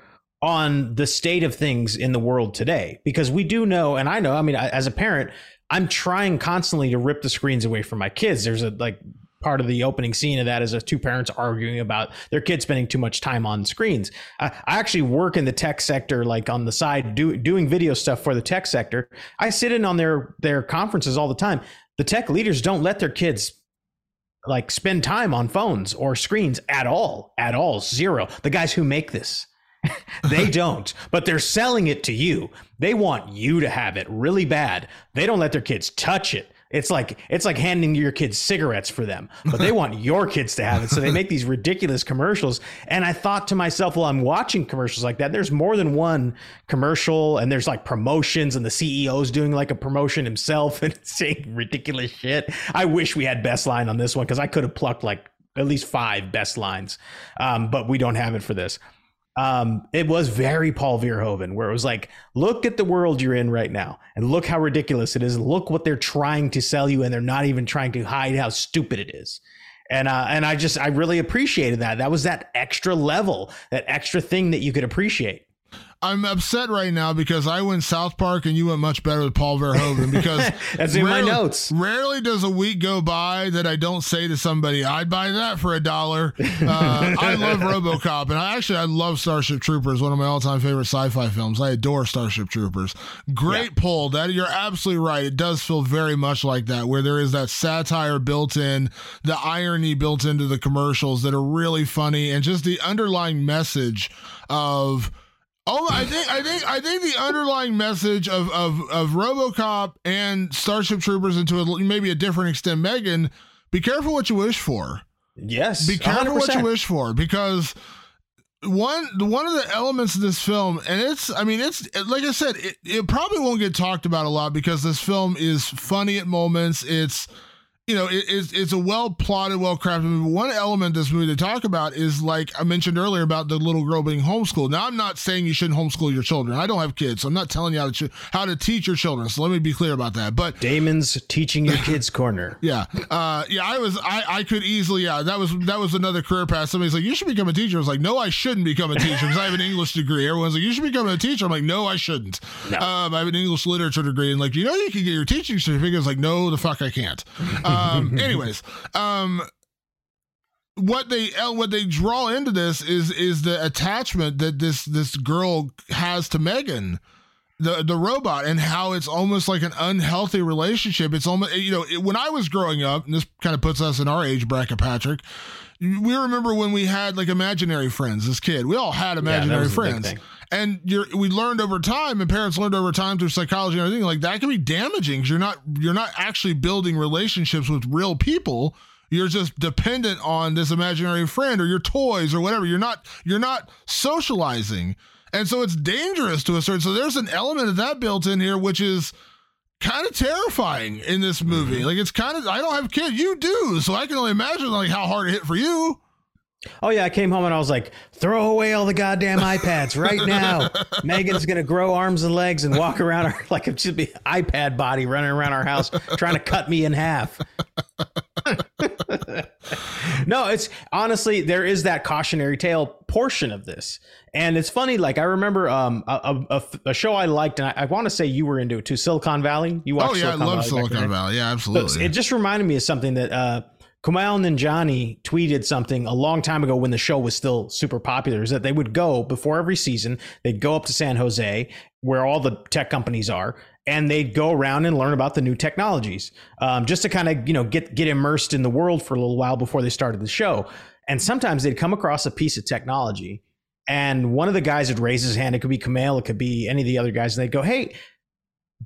on the state of things in the world today. Because we do know, and I know, I mean, as a parent, I'm trying constantly to rip the screens away from my kids. There's a like part of the opening scene of that is a two parents arguing about their kids spending too much time on screens. I, I actually work in the tech sector, like on the side, do, doing video stuff for the tech sector. I sit in on their their conferences all the time. The tech leaders don't let their kids like spend time on phones or screens at all, at all, zero. The guys who make this. they don't, but they're selling it to you. They want you to have it really bad. They don't let their kids touch it. It's like it's like handing your kids cigarettes for them, but they want your kids to have it. So they make these ridiculous commercials. And I thought to myself, well, I'm watching commercials like that. There's more than one commercial, and there's like promotions, and the CEO's doing like a promotion himself and saying ridiculous shit. I wish we had best line on this one because I could have plucked like at least five best lines, um, but we don't have it for this um, it was very Paul Verhoeven, where it was like, look at the world you're in right now, and look how ridiculous it is. Look what they're trying to sell you, and they're not even trying to hide how stupid it is. And uh, and I just I really appreciated that. That was that extra level, that extra thing that you could appreciate. I'm upset right now because I went South Park and you went much better with Paul Verhoeven because That's in my notes. Rarely does a week go by that I don't say to somebody, "I'd buy that for a dollar." Uh, I love RoboCop, and I actually I love Starship Troopers, one of my all-time favorite sci-fi films. I adore Starship Troopers. Great pull. That you're absolutely right. It does feel very much like that, where there is that satire built in, the irony built into the commercials that are really funny, and just the underlying message of. Oh, I think I think I think the underlying message of of of RoboCop and Starship Troopers, and to a, maybe a different extent, Megan, be careful what you wish for. Yes, Be careful what you wish for because one one of the elements of this film, and it's I mean it's like I said, it, it probably won't get talked about a lot because this film is funny at moments. It's you know, it, it's it's a well plotted, well crafted movie. One element of this movie to talk about is like I mentioned earlier about the little girl being homeschooled. Now, I'm not saying you shouldn't homeschool your children. I don't have kids, so I'm not telling you how to how to teach your children. So let me be clear about that. But Damon's teaching your kids corner. yeah, uh, yeah, I was, I, I could easily, yeah, that was, that was another career path. Somebody's like, you should become a teacher. I was like, no, I shouldn't become a teacher because I have an English degree. Everyone's like, you should become a teacher. I'm like, no, I shouldn't. No. Um, I have an English literature degree, and like, you know, you can get your teaching certificate. I was like, no, the fuck, I can't. Um, anyways, um, what they uh, what they draw into this is is the attachment that this this girl has to Megan the the robot and how it's almost like an unhealthy relationship. It's almost you know it, when I was growing up, and this kind of puts us in our age bracket, Patrick. We remember when we had like imaginary friends as kid. We all had imaginary big friends, and you're we learned over time, and parents learned over time through psychology and everything. Like that can be damaging because you're not you're not actually building relationships with real people. You're just dependent on this imaginary friend or your toys or whatever. You're not you're not socializing. And so it's dangerous to a certain. So there's an element of that built in here, which is kind of terrifying in this movie. Mm-hmm. Like it's kind of. I don't have kids. You do, so I can only imagine like how hard it hit for you. Oh yeah, I came home and I was like, throw away all the goddamn iPads right now. Megan's gonna grow arms and legs and walk around our, like it should be iPad body running around our house trying to cut me in half. no, it's honestly there is that cautionary tale portion of this, and it's funny. Like I remember um, a, a, a show I liked, and I, I want to say you were into it too, Silicon Valley. You watched Oh yeah, Silicon I love Valley back in the Silicon? Valley. Yeah, So absolutely. it just reminded me of something that uh, Kumail Nanjiani tweeted something a long time ago when the show was still super popular. Is that they would go before every season, they'd go up to San Jose where all the tech companies are, and they'd go around and learn about the new technologies, um, just to kind of you know get get immersed in the world for a little while before they started the show. And sometimes they'd come across a piece of technology, and one of the guys would raise his hand. It could be Kumail, it could be any of the other guys, and they'd go, "Hey."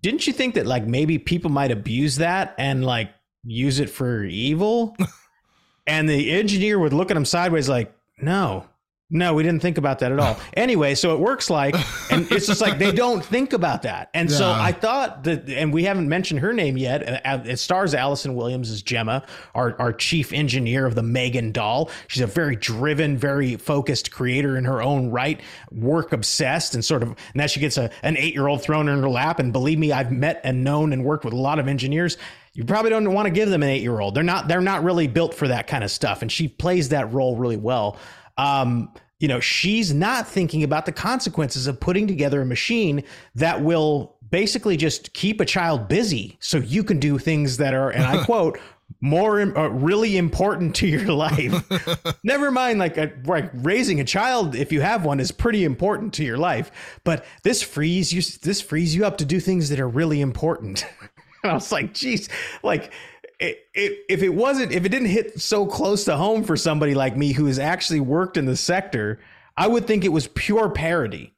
Didn't you think that like maybe people might abuse that and like use it for evil? and the engineer would look at him sideways like, no, no, we didn't think about that at all. Anyway, so it works like, and it's just like they don't think about that. And so I thought that, and we haven't mentioned her name yet. uh, It stars Allison Williams as Gemma, our, our chief engineer of the Megan doll. She's a very driven, very focused creator in her own right, work obsessed, and sort of, and now she gets a, an eight year old thrown in her lap. And believe me, I've met and known and worked with a lot of engineers you probably don't want to give them an eight year old. They're not they're not really built for that kind of stuff. And she plays that role really well. Um, you know, she's not thinking about the consequences of putting together a machine that will basically just keep a child busy so you can do things that are, and I quote, more uh, really important to your life. Never mind, like, a, like raising a child, if you have one, is pretty important to your life. But this frees you. This frees you up to do things that are really important. And I was like, geez, like it, if it wasn't, if it didn't hit so close to home for somebody like me who has actually worked in the sector, I would think it was pure parody,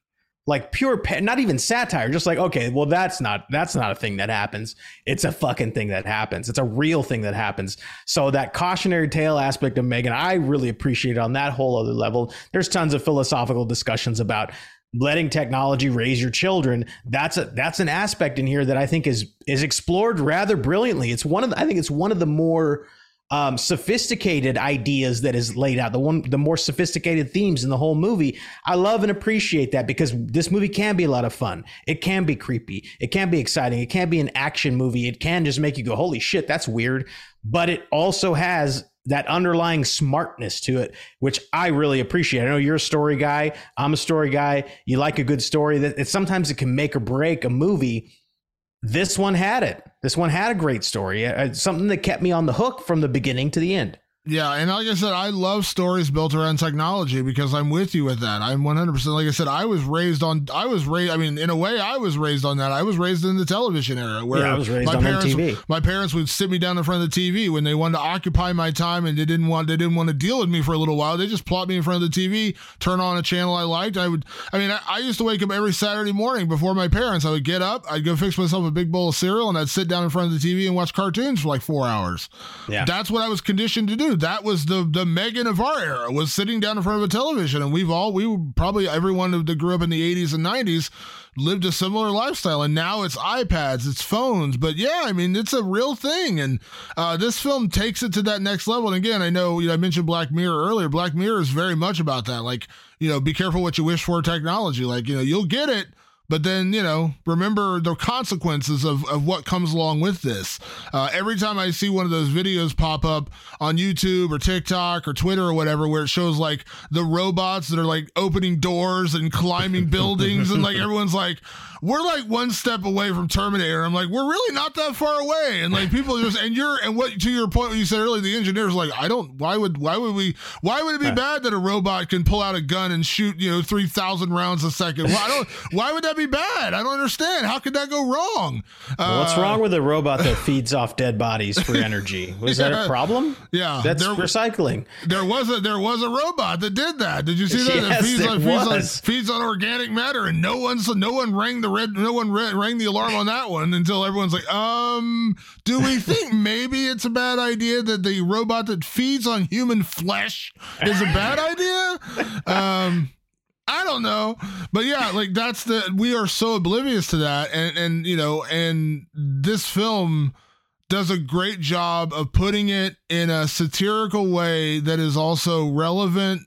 like pure, pa- not even satire. Just like, okay, well, that's not that's not a thing that happens. It's a fucking thing that happens. It's a real thing that happens. So that cautionary tale aspect of Megan, I really appreciate it on that whole other level. There's tons of philosophical discussions about letting technology raise your children that's a that's an aspect in here that i think is is explored rather brilliantly. It's one of the, i think it's one of the more um, sophisticated ideas that is laid out the one the more sophisticated themes in the whole movie. I love and appreciate that because this movie can be a lot of fun. It can be creepy. It can be exciting. It can be an action movie. It can just make you go holy shit that's weird. But it also has that underlying smartness to it, which I really appreciate. I know you're a story guy. I'm a story guy. You like a good story. That it, sometimes it can make or break a movie. This one had it. This one had a great story. Uh, something that kept me on the hook from the beginning to the end. Yeah, and like I said, I love stories built around technology because I'm with you with that. I'm 100% like I said I was raised on I was raised I mean in a way I was raised on that. I was raised in the television era where yeah, I was raised my on parents MTV. my parents would sit me down in front of the TV when they wanted to occupy my time and they didn't want they didn't want to deal with me for a little while. They just plop me in front of the TV, turn on a channel I liked. I would I mean I, I used to wake up every Saturday morning before my parents. I would get up, I'd go fix myself a big bowl of cereal and I'd sit down in front of the TV and watch cartoons for like 4 hours. Yeah. That's what I was conditioned to do. That was the the Megan of our era was sitting down in front of a television, and we've all we probably everyone that grew up in the '80s and '90s lived a similar lifestyle. And now it's iPads, it's phones, but yeah, I mean it's a real thing, and uh, this film takes it to that next level. And again, I know you know, I mentioned Black Mirror earlier. Black Mirror is very much about that. Like you know, be careful what you wish for technology. Like you know, you'll get it but then you know remember the consequences of, of what comes along with this. Uh, every time i see one of those videos pop up on youtube or tiktok or twitter or whatever where it shows like the robots that are like opening doors and climbing buildings and like everyone's like we're like one step away from terminator. I'm like we're really not that far away. And like people just and you're and what to your point what you said earlier the engineers like i don't why would why would we why would it be bad that a robot can pull out a gun and shoot you know 3000 rounds a second? I don't why would that be bad i don't understand how could that go wrong Well, What's Uh, wrong with a robot that feeds off dead bodies for energy? Was that a problem? Yeah, That's there- recycling. There was a there was a robot that did that. Did you see that? Yes, it feeds on, feeds, on, feeds on organic matter, and no one so no one rang the red no one ra- rang the alarm on that one until everyone's like, um, do we think maybe it's a bad idea that the robot that feeds on human flesh is a bad idea? Um. I don't know, but yeah, like that's the we are so oblivious to that, and and you know, and this film does a great job of putting it in a satirical way that is also relevant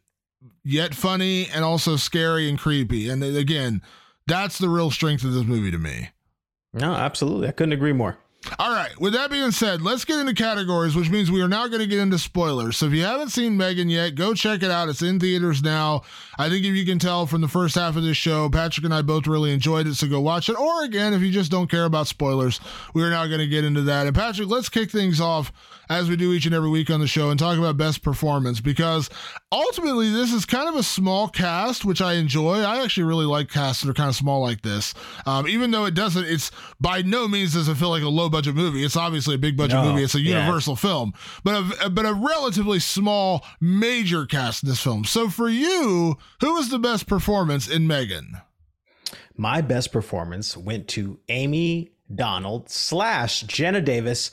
yet funny and also scary and creepy. And again, that's the real strength of this movie to me. No, absolutely. I couldn't agree more. All right, with that being said, let's get into categories, which means we are now going to get into spoilers. So if you haven't seen Megan yet, go check it out. It's in theaters now. I think if you can tell from the first half of this show, Patrick and I both really enjoyed it, so go watch it. Or again, if you just don't care about spoilers, we are now going to get into that. And Patrick, let's kick things off as we do each and every week on the show and talk about best performance because ultimately this is kind of a small cast, which I enjoy. I actually really like casts that are kind of small like this. Um, even though it doesn't, it's by no means does it feel like a low budget movie. It's obviously a big budget No, movie. It's a yeah. universal film, but a, but a relatively small major cast in this film. So for you, who was the best performance in Megan? My best performance went to Amy Donald slash Jenna Davis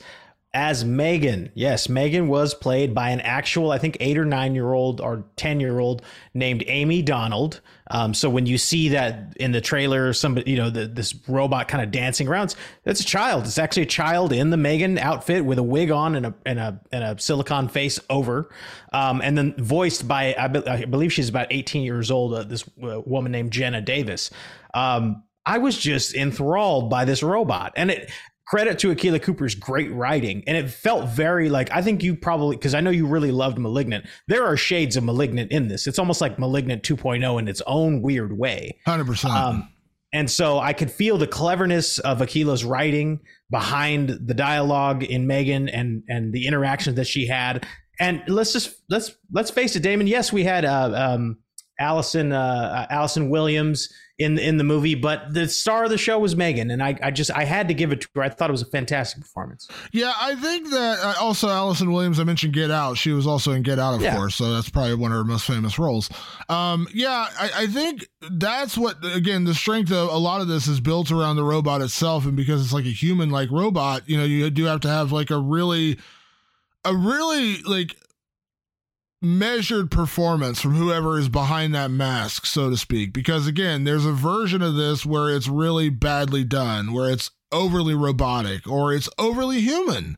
as Megan. Yes, Megan was played by an actual, I think, eight or nine year old or 10 year old named Amy Donald. Um, so when you see that in the trailer, somebody, you know, the, this robot kind of dancing around, that's a child. It's actually a child in the Megan outfit with a wig on and a, and a, and a silicon face over. Um, and then voiced by, I, be- I believe she's about 18 years old, uh, this uh, woman named Jenna Davis. Um, I was just enthralled by this robot, and it credit to Akela Cooper's great writing, and it felt very like I think you probably because I know you really loved Malignant. There are shades of Malignant in this. It's almost like Malignant 2.0 in its own weird way. Hundred percent. Um, and so I could feel the cleverness of Akela's writing behind the dialogue in Megan and and the interactions that she had. And let's just let's let's face it, Damon. Yes, we had uh, um, Allison uh, Allison Williams in in the movie, but the star of the show was Megan, and I I just I had to give it to her. I thought it was a fantastic performance. Yeah, I think that uh, also Allison Williams. I mentioned Get Out. She was also in Get Out, of Yeah. course. So that's probably one of her most famous roles. Um, yeah, I, I think that's what again the strength of a lot of this is built around the robot itself, and because it's like a human like robot, you know, you do have to have like a really, a really like measured performance from whoever is behind that mask, so to speak. Because again, there's a version of this where it's really badly done, where it's overly robotic or it's overly human.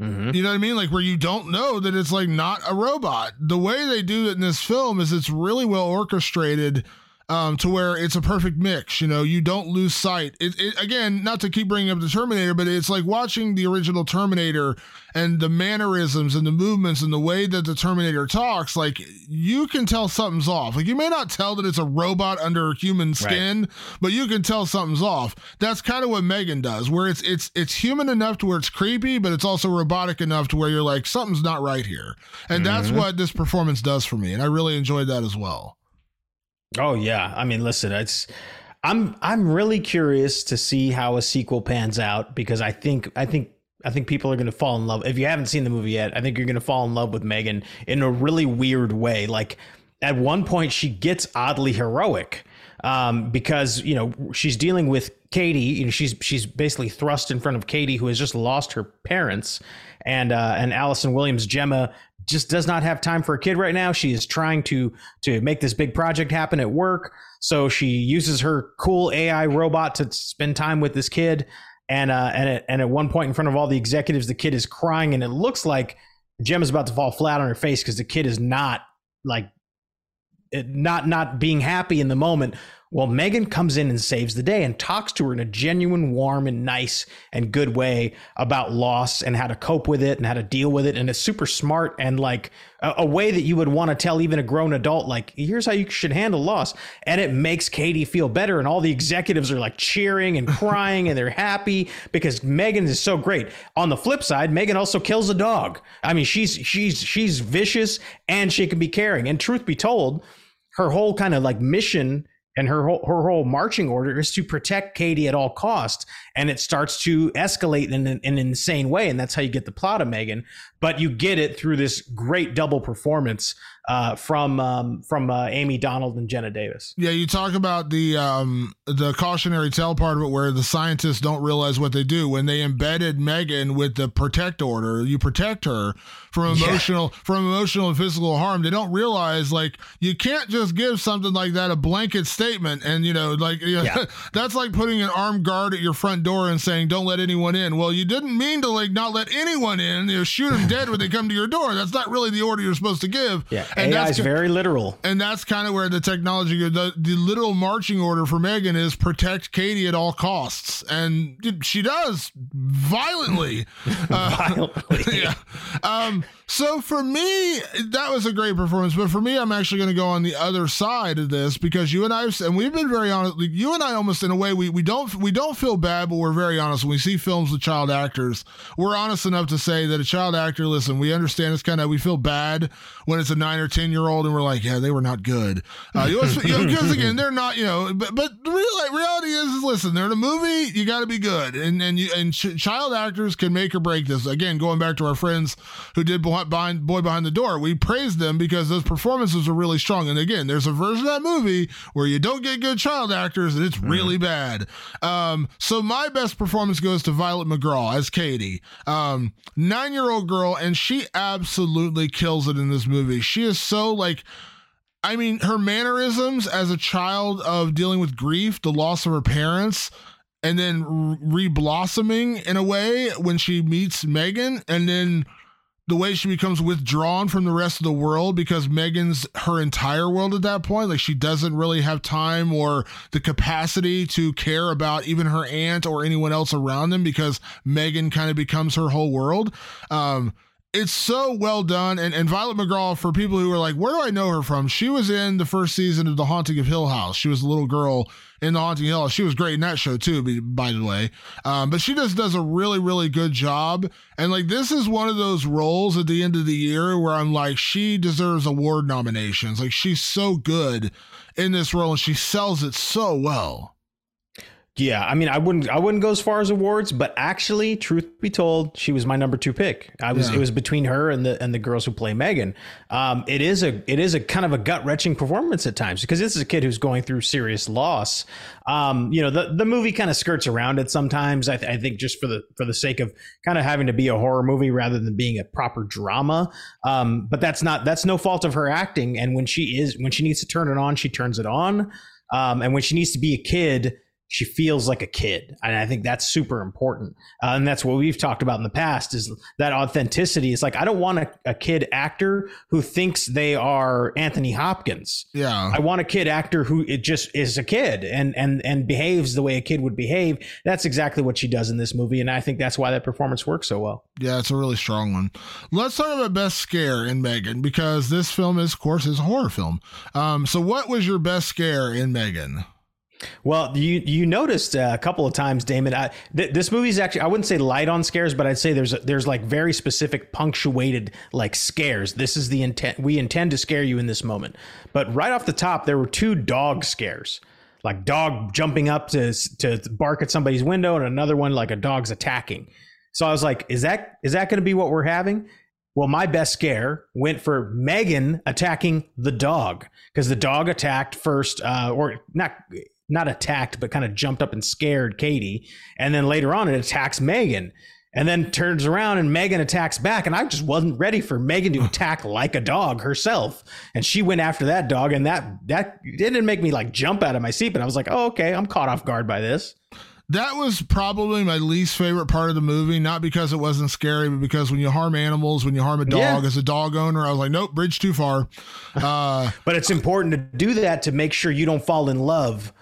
Mm-hmm. You know what I mean? Like where you don't know that it's like not a robot. The way they do it in this film is it's really well orchestrated um, to where it's a perfect mix. You know, you don't lose sight. It, it, again, not to keep bringing up the Terminator, but it's like watching the original Terminator and the mannerisms and the movements and the way that the Terminator talks. Like you can tell something's off. Like you may not tell that it's a robot under human skin, right. but you can tell something's off. That's kind of what Megan does, where it's it's it's human enough to where it's creepy, but it's also robotic enough to where you're like something's not right here. And mm-hmm. that's what this performance does for me, and I really enjoyed that as well. Oh yeah, I mean, listen, it's I'm I'm really curious to see how a sequel pans out because I think I think I think people are going to fall in love. If you haven't seen the movie yet, I think you're going to fall in love with Megan in a really weird way. Like at one point, she gets oddly heroic um, because you know she's dealing with Katie. You know, she's she's basically thrust in front of Katie, who has just lost her parents, and uh, and Allison Williams, Gemma just does not have time for a kid right now. She is trying to to make this big project happen at work. So she uses her cool AI robot to spend time with this kid. And uh, and at, and at one point in front of all the executives, the kid is crying, and it looks like Gem is about to fall flat on her face because the kid is not like not not being happy in the moment well, Megan comes in and saves the day and talks to her in a genuine, warm, and nice and good way about loss and how to cope with it and how to deal with it. And it's super smart and like a, a way that you would want to tell even a grown adult, like, here's how you should handle loss. And it makes Katie feel better. And all the executives are like cheering and crying and they're happy because Megan is so great. On the flip side, Megan also kills a dog. I mean, she's she's she's vicious and she can be caring. And truth be told, her whole kind of like mission and her whole, her whole marching order is to protect Katie at all costs. And it starts to escalate in an, in an insane way. And that's how you get the plot of Megan. But you get it through this great double performance uh, from um, from uh, Amy Donald and Jenna Davis. Yeah, you talk about the um, the cautionary tale part of it, where the scientists don't realize what they do when they embedded Megan with the protect order. You protect her from emotional yeah. from emotional and physical harm. They don't realize like you can't just give something like that a blanket statement, and you know, like you know, yeah. that's like putting an armed guard at your front door and saying don't let anyone in. Well, you didn't mean to like not let anyone in. You know, shoot them dead when they come to your door. That's not really the order you're supposed to give. Yeah and AI is very literal. And that's kind of where the technology, the, the literal marching order for Megan is protect Katie at all costs. And she does violently. Uh, violently. yeah. Um, so for me, that was a great performance. But for me, I'm actually going to go on the other side of this because you and I, and we've been very honest. You and I, almost in a way, we we don't we don't feel bad, but we're very honest when we see films with child actors. We're honest enough to say that a child actor. Listen, we understand it's kind of we feel bad when it's a nine or ten year old, and we're like, yeah, they were not good. Uh, you know, because again, they're not. You know, but but the real, reality is, is, listen, they're in a movie. You got to be good, and and you and ch- child actors can make or break this. Again, going back to our friends who did behind Boy Behind the Door. We praised them because those performances are really strong. And again, there's a version of that movie where you don't get good child actors and it's really bad. Um, so my best performance goes to Violet McGraw as Katie, um, nine year old girl, and she absolutely kills it in this movie. She is so like. I mean, her mannerisms as a child of dealing with grief, the loss of her parents, and then re blossoming in a way when she meets Megan, and then the way she becomes withdrawn from the rest of the world because Megan's her entire world at that point. Like she doesn't really have time or the capacity to care about even her aunt or anyone else around them because Megan kind of becomes her whole world. Um, it's so well done. And, and Violet McGraw, for people who are like, where do I know her from? She was in the first season of The Haunting of Hill House. She was a little girl in The Haunting of Hill House. She was great in that show too, by the way. Um, but she just does a really, really good job. And like, this is one of those roles at the end of the year where I'm like, she deserves award nominations. Like, she's so good in this role and she sells it so well. Yeah, I mean, I wouldn't, I wouldn't go as far as awards, but actually, truth be told, she was my number two pick. I was, yeah. it was between her and the and the girls who play Megan. Um, it is a, it is a kind of a gut wrenching performance at times because this is a kid who's going through serious loss. Um, you know, the the movie kind of skirts around it sometimes. I, th- I, think just for the for the sake of kind of having to be a horror movie rather than being a proper drama. Um, but that's not that's no fault of her acting. And when she is when she needs to turn it on, she turns it on. Um, and when she needs to be a kid she feels like a kid and i think that's super important. Uh, and that's what we've talked about in the past is that authenticity. It's like i don't want a, a, kid actor who thinks they are anthony hopkins. Yeah. I want a kid actor who it just is a kid and and and behaves the way a kid would behave. That's exactly what she does in this movie and i think that's why that performance works so well. Yeah it's a really strong one. Let's talk about best scare in megan because this film is of course is a horror film. Um, so what was your best scare in megan well, you you noticed uh, a couple of times, Damon. I, th- this movie is actually I wouldn't say light on scares, but I'd say there's there's like very specific punctuated like scares. This is the intent. We intend to scare you in this moment. But right off the top, there were two dog scares, like dog jumping up to to bark at somebody's window, and another one like a dog's attacking. So I was like, is that is that going to be what we're having? Well, my best scare went for Megan attacking the dog because the dog attacked first, uh, or not not attacked, but kind of jumped up and scared Katie. And then later on, it attacks Megan and then turns around and Megan attacks back. And I just wasn't ready for Megan to attack like a dog herself. And she went after that dog. And that, that didn't make me like jump out of my seat, but I was like, oh, okay, I'm caught off guard by this. That was probably my least favorite part of the movie, not because it wasn't scary, but because when you harm animals, when you harm a dog, yeah. as a dog owner, I was like, nope, bridge too far. Uh, but it's important to do that to make sure you don't fall in love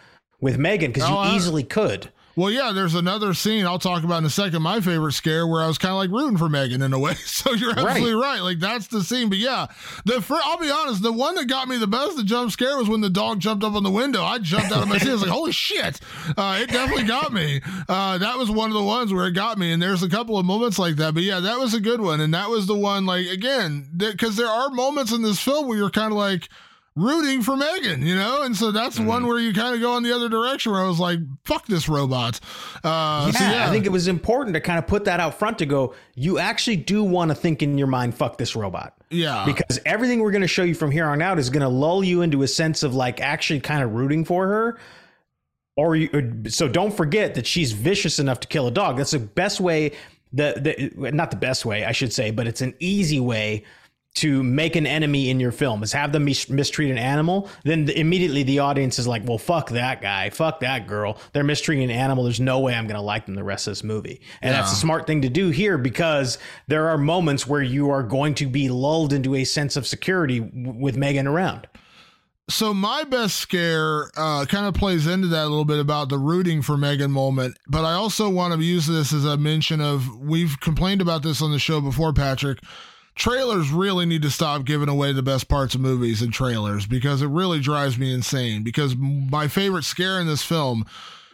with Megan because you oh, easily could. Well, yeah, there's another scene I'll talk about in a second. My favorite scare where I was kind of like rooting for Megan in a way. So you're absolutely right. right. Like that's the scene. But yeah, the i I'll be honest, the one that got me the best, the jump scare, was when the dog jumped up on the window. I jumped out of my seat. I was like, holy shit! Uh, it definitely got me. Uh, that was one of the ones where it got me. And there's a couple of moments like that. But yeah, that was a good one. And that was the one like again because there are moments in this film where you're kind of like rooting for Megan, you know? And so that's mm-hmm. one where you kind of go in the other direction where I was like, fuck this robot. Uh, yeah, so yeah, I think it was important to kind of put that out front to go, you actually do want to think in your mind, fuck this robot. Yeah. Because everything we're going to show you from here on out is going to lull you into a sense of like actually kind of rooting for her. Or, you, so don't forget that she's vicious enough to kill a dog. That's the best way. The, the not the best way, I should say, but it's an easy way to make an enemy in your film is have them mis- mistreat an animal then the, immediately the audience is like well fuck that guy fuck that girl. They're mistreating an animal. There's no way i'm going to like them the rest of this movie. And yeah. that's a smart thing to do here because there are moments where you are going to be lulled into a sense of security w- with megan around. So my best scare uh, kind of plays into that a little bit about the rooting for Megan moment, but I also want to use this as a mention of we've complained about this on the show before, Patrick trailers really need to stop giving away the best parts of movies in trailers because it really drives me insane. Because my favorite scare in this film,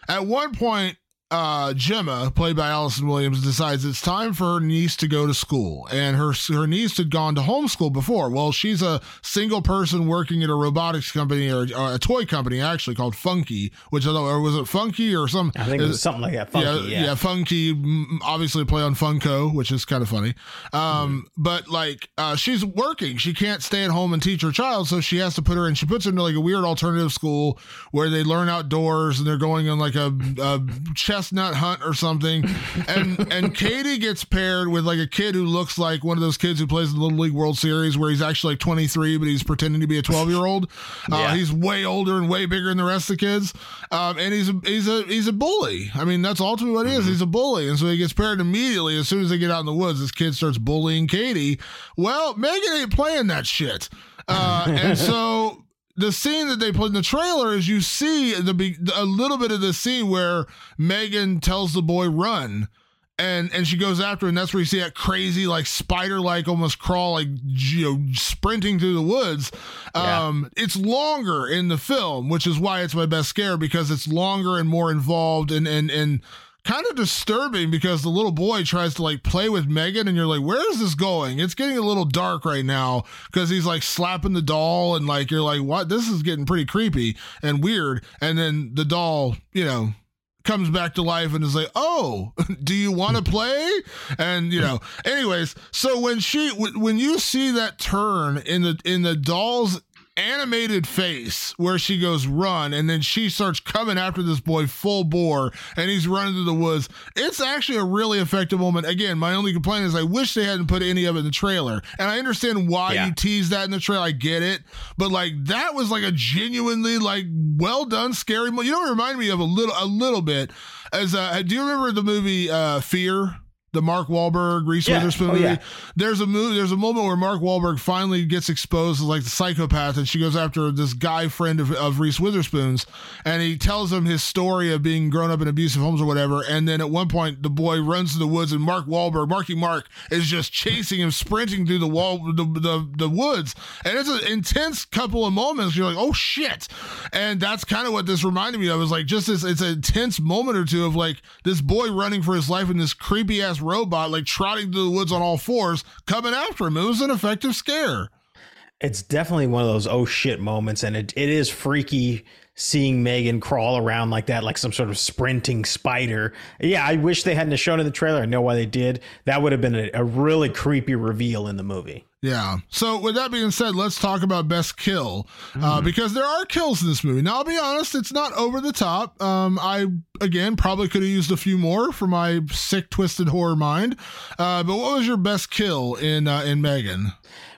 at one point, uh, Gemma, played by Allison Williams, decides it's time for her niece to go to school, and her her niece had gone to homeschool before. Well, she's a single person working at a robotics company or, or a toy company actually called Funki, which I know, or was it Funki or some? I think it was something like that. Funki, yeah, yeah, yeah, Funki. Obviously, play on Funko, which is kind of funny. Um, mm but like uh, she's working, she can't stay at home and teach her child, so she has to put her in. She puts her into like a weird alternative school where they learn outdoors and they're going on like a, a chess chestnut hunt or something, and and Katie gets paired with like a kid who looks like one of those kids who plays the Little League World Series, where he's actually like 23, but he's pretending to be a 12 year old. Uh, yeah. He's way older and way bigger than the rest of the kids, um, and he's a he's a he's a bully. I mean, that's ultimately what he is. Mm-hmm. He's a bully, and so he gets paired immediately as soon as they get out in the woods. This kid starts bullying Katie. Well, Megan ain't playing that shit. Uh, and so the scene that they put in the trailer is you see the a little bit of the scene where Megan tells the boy run and and she goes after him, and that's where you see that crazy like spider like almost crawl like you know sprinting through the woods yeah. um it's longer in the film which is why it's my best scare because it's longer and more involved and and and kind of disturbing because the little boy tries to like play with Megan and you're like, where is this going? It's getting a little dark right now because he's like slapping the doll and like, you're like, what? This is getting pretty creepy and weird. And then the doll, you know, comes back to life and is like, "Oh, do you want to play?" And you know, anyways, so when she when you see that turn in the in the doll's animated face where she goes run and then she starts coming after this boy full bore and he's running through the woods. It's actually a really effective moment. Again, my only complaint is I wish they hadn't put any of it in the trailer. And I understand why Yeah. you tease that in the trailer. I get it. But like that was like a genuinely like well done scary mo You know what it reminded me of a little a little bit as uh do you remember the movie uh Fear? The Mark Wahlberg, Reese Yeah. Witherspoon Oh, movie. yeah. There's a movie. There's a moment where Mark Wahlberg finally gets exposed as like the psychopath, and she goes after this guy friend of, of Reese Witherspoon's, and he tells him his story of being grown up in abusive homes or whatever. And then at one point, the boy runs to the woods, and Mark Wahlberg, Marky Mark, is just chasing him, sprinting through the wall, the the, the woods, and it's an intense couple of moments. You're like, oh shit, and that's kind of what this reminded me of. Is like just this. It's an intense moment or two of like this boy running for his life in this creepy ass robot like trotting through the woods on all fours coming after him. It was an effective scare. It's definitely one of those oh shit moments, and it, it is freaky seeing Megan crawl around like that, like some sort of sprinting spider. Yeah, I wish they hadn't shown in the trailer. I know why they did. That would have been a, a really creepy reveal in the movie. Yeah. So with that being said, let's talk about best kill uh, because there are kills in this movie. Now I'll be honest, it's not over the top. Um, I again probably could have used a few more for my sick, twisted horror mind. Uh, but what was your best kill in uh, in Megan?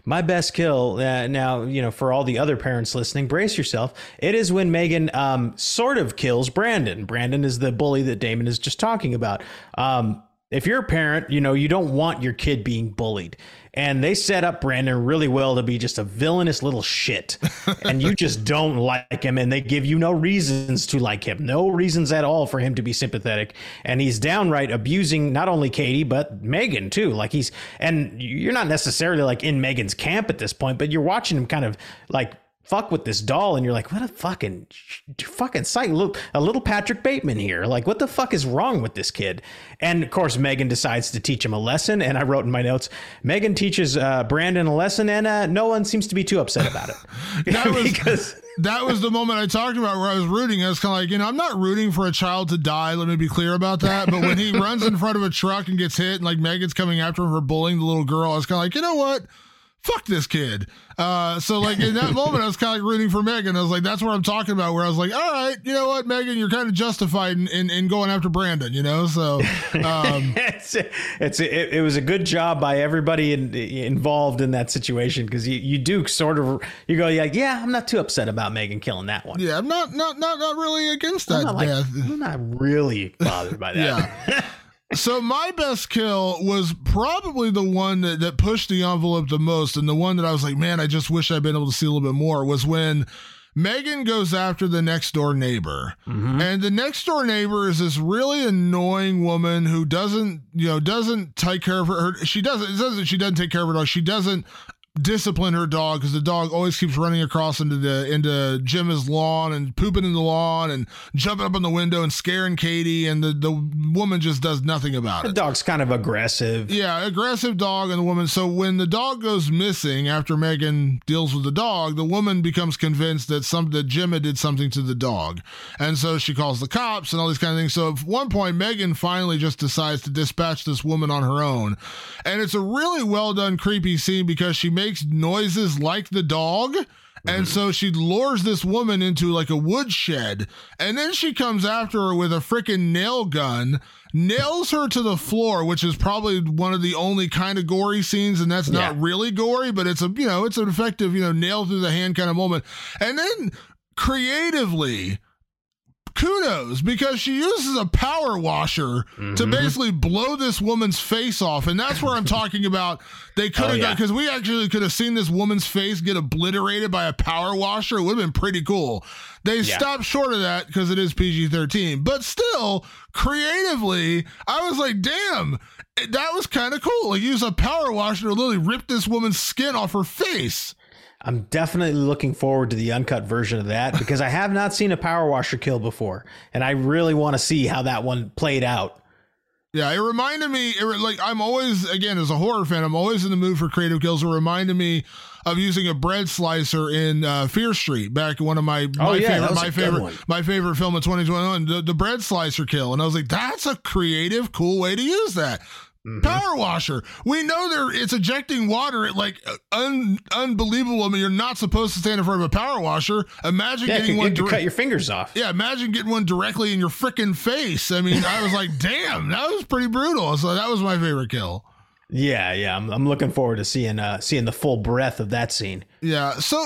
My best kill uh, now, you know, for all the other parents listening, brace yourself. It is when Megan um, sort of kills Brandon. Brandon is the bully that Damon is just talking about. Um, if you're a parent, you know, you don't want your kid being bullied. And they set up Brandon really well to be just a villainous little shit. and you just don't like him. And they give you no reasons to like him, no reasons at all for him to be sympathetic. And he's downright abusing not only Katie, but Megan too. Like he's, and you're not necessarily like in Megan's camp at this point, but you're watching him kind of like fuck with this doll and you're like what a fucking fucking sight look a little patrick bateman here like what the fuck is wrong with this kid and of course megan decides to teach him a lesson and i wrote in my notes megan teaches uh, brandon a lesson and uh, no one seems to be too upset about it That was- because That was the moment I talked about where I was rooting. I was kind of like, you know, I'm not rooting for a child to die. Let me be clear about that. But when he runs in front of a truck and gets hit, and like Megan's coming after him for bullying the little girl, I was kind of like, you know what? Fuck this kid. Uh, so like in that moment, I was kind of like rooting for Megan. I was like, that's what I'm talking about. Where I was like, all right, you know what, Megan, you're kind of justified in, in, in going after Brandon. You know, so um, it's it's it, it was a good job by everybody in, involved in that situation because you, you do sort of you go yeah yeah I'm not too upset about Megan killing that one yeah, I'm not not not not really against that I'm not, like. I'm not really bothered by that Yeah. so my best kill was probably the one that, that pushed the envelope the most, and the one that I was like, man, I just wish I'd been able to see a little bit more was when Megan goes after the next door neighbor. Mm-hmm. And the next door neighbor is this really annoying woman who doesn't, you know, doesn't take care of her. her she doesn't, that she doesn't take care of her dog. She doesn't discipline her dog because the dog always keeps running across into the into Jim's lawn and pooping in the lawn and jumping up on the window and scaring Katie and the, the woman just does nothing about it. the dog's kind of aggressive Yeah, aggressive dog and the woman. So when the dog goes missing after Megan deals with the dog, the woman becomes convinced that some that Gemma did something to the dog, and so she calls the cops and all these kind of things. So at one point, Megan finally just decides to dispatch this woman on her own, and it's a really well done creepy scene because she makes noises like the dog. And so she lures this woman into like a woodshed, and then she comes after her with a freaking nail gun, nails her to the floor, which is probably one of the only kind of gory scenes, and that's not Yeah. really gory, but it's a you know it's an effective you know nail through the hand kind of moment, and then creatively. Kudos because she uses a power washer to mm-hmm. basically blow this woman's face off. And that's where I'm talking about. They could have Oh, yeah. because we actually could have seen this woman's face get obliterated by a power washer. It would have been pretty cool. They Yeah. stopped short of that because it is PG 13. But still, creatively, I was like, damn, eh, that was kind of cool. Like, use a power washer to literally rip this woman's skin off her face. I'm definitely looking forward to the uncut version of that because I have not seen a power washer kill before, and I really want to see how that one played out. Yeah, it reminded me. It, like I'm always, again, as a horror fan, I'm always in the mood for creative kills. It reminded me of using a bread slicer in uh, Fear Street back in one of my Oh, yeah, that favorite my favorite my favorite film of 2021, the, the bread slicer kill, and I was like, that's a creative, cool way to use that. Mm-hmm. Power washer. We know there it's ejecting water at like un, unbelievable. I mean, you're not supposed to stand in front of a power washer. Imagine yeah, getting could, one. to cut your fingers off. Yeah, imagine getting one directly in your freaking face. I mean, I was like, damn, that was pretty brutal. So that was my favorite kill. Yeah, yeah, I'm, I'm looking forward to seeing uh seeing the full breadth of that scene. Yeah, so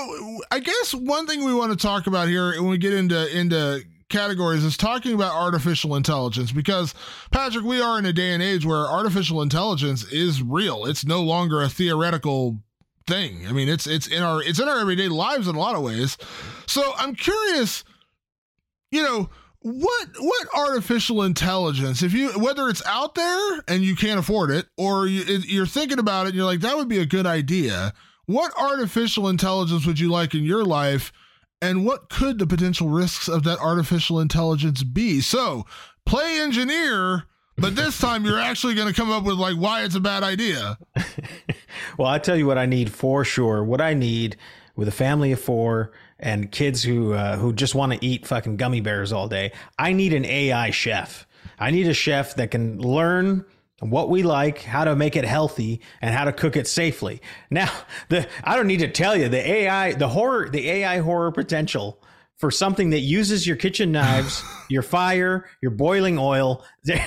I guess one thing we want to talk about here when we get into into categories is talking about artificial intelligence because Patrick, we are in a day and age where artificial intelligence is real. It's no longer a theoretical thing. I mean, it's it's in our it's in our everyday lives in a lot of ways. So I'm curious, you know, what what artificial intelligence if you whether it's out there and you can't afford it or you, you're thinking about it and you're like that would be a good idea what artificial intelligence would you like in your life and what could the potential risks of that artificial intelligence be? So, play engineer, but this time you're actually going to come up with like why it's a bad idea. well, I tell you what I need for sure. What I need with a family of four and kids who uh, who just want to eat fucking gummy bears all day. I need an AI chef. I need a chef that can learn what we like, how to make it healthy, and how to cook it safely. Now, the I don't need to tell you the AI, the horror, the AI horror potential for something that uses your kitchen knives, your fire, your boiling oil. There,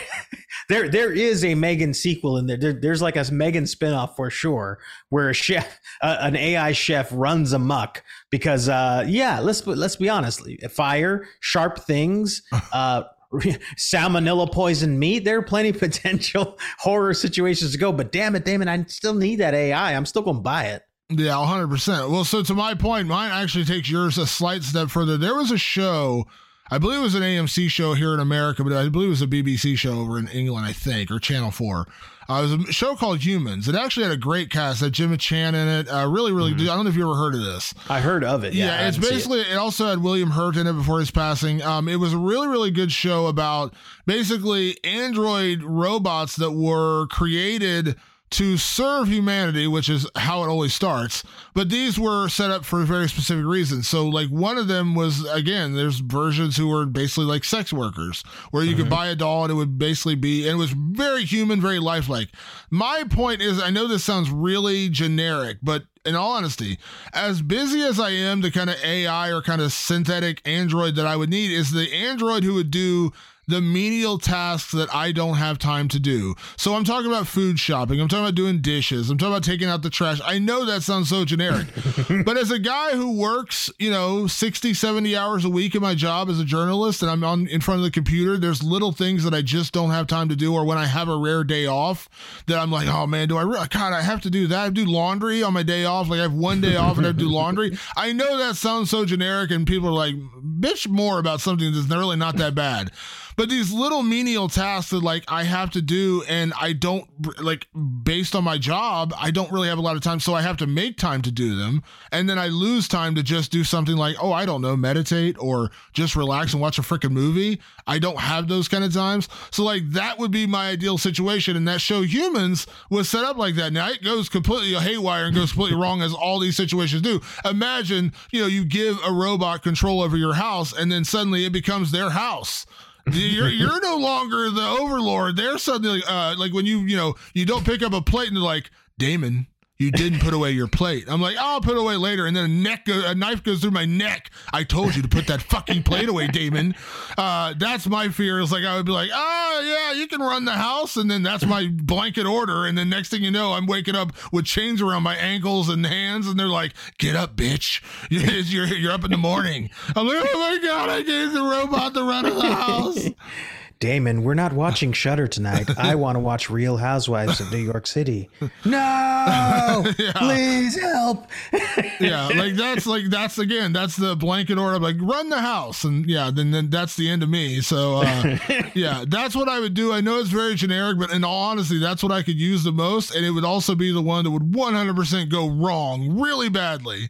there, there is a Megan sequel in there. there there's like a Megan spinoff for sure, where a chef, uh, an AI chef, runs amok because, uh, yeah, let's let's be honest, fire, sharp things. Uh, salmonella poisoned meat. There are plenty of potential horror situations to go, but damn it, Damon, I still need that AI. I'm still going to buy it. Yeah, 100%. Well, so to my point, mine actually takes yours a slight step further. There was a show I believe it was an AMC show here in America, but I believe it was a BBC show over in England, I think, or Channel 4. Uh, it was a show called Humans. It actually had a great cast. Had Gemma Chan in it. Uh, really, really mm-hmm. I don't know if you ever heard of this. I heard of it. Yeah, yeah it's basically, it. it. also had William Hurt in it before his passing. Um, it was a really, really good show about basically android robots that were created – to serve humanity, which is how it always starts. But these were set up for very specific reasons. So, like, one of them was again, there's versions who were basically like sex workers, where you mm-hmm. could buy a doll and it would basically be, and it was very human, very lifelike. My point is, I know this sounds really generic, but in all honesty, as busy as I am, the kind of AI or kind of synthetic android that I would need is the android who would do the menial tasks that I don't have time to do. So I'm talking about food shopping. I'm talking about doing dishes. I'm talking about taking out the trash. I know that sounds so generic, but as a guy who works, you know, 60, 70 hours a week in my job as a journalist and I'm on in front of the computer, there's little things that I just don't have time to do. Or when I have a rare day off that I'm like, oh man, do I really, God, I have to do that. I do laundry on my day off. Like I have one day off and I have to do laundry. I know that sounds so generic and people are like, bitch more about something that's really not that bad. But these little menial tasks that like I have to do and I don't like based on my job, I don't really have a lot of time. So I have to make time to do them. And then I lose time to just do something like, oh, I don't know, meditate or just relax and watch a freaking movie. I don't have those kind of times. So like that would be my ideal situation. And that show Humans was set up like that. Now it goes completely haywire and goes completely wrong as all these situations do. Imagine, you know, you give a robot control over your house and then suddenly it becomes their house you're you're no longer the overlord. They're suddenly uh, like when you you know you don't pick up a plate and they're like Damon, you didn't put away your plate. I'm like, I'll put it away later. And then a neck, a knife goes through my neck. I told you to put that fucking plate away, Damon. Uh, that's my fear. Is like I would be like, oh yeah, you can run the house, and then that's my blanket order. And then next thing you know, I'm waking up with chains around my ankles and hands, and they're like, get up, bitch. You're you're up in the morning. I'm like, oh my god, I gave the robot the run of the house. Damon, we're not watching Shutter tonight. I want to watch Real Housewives of New York City. No, yeah. please help. yeah, like that's like that's again that's the blanket order. Like run the house, and yeah, then then that's the end of me. So uh, yeah, that's what I would do. I know it's very generic, but in all honesty, that's what I could use the most, and it would also be the one that would 100% go wrong really badly.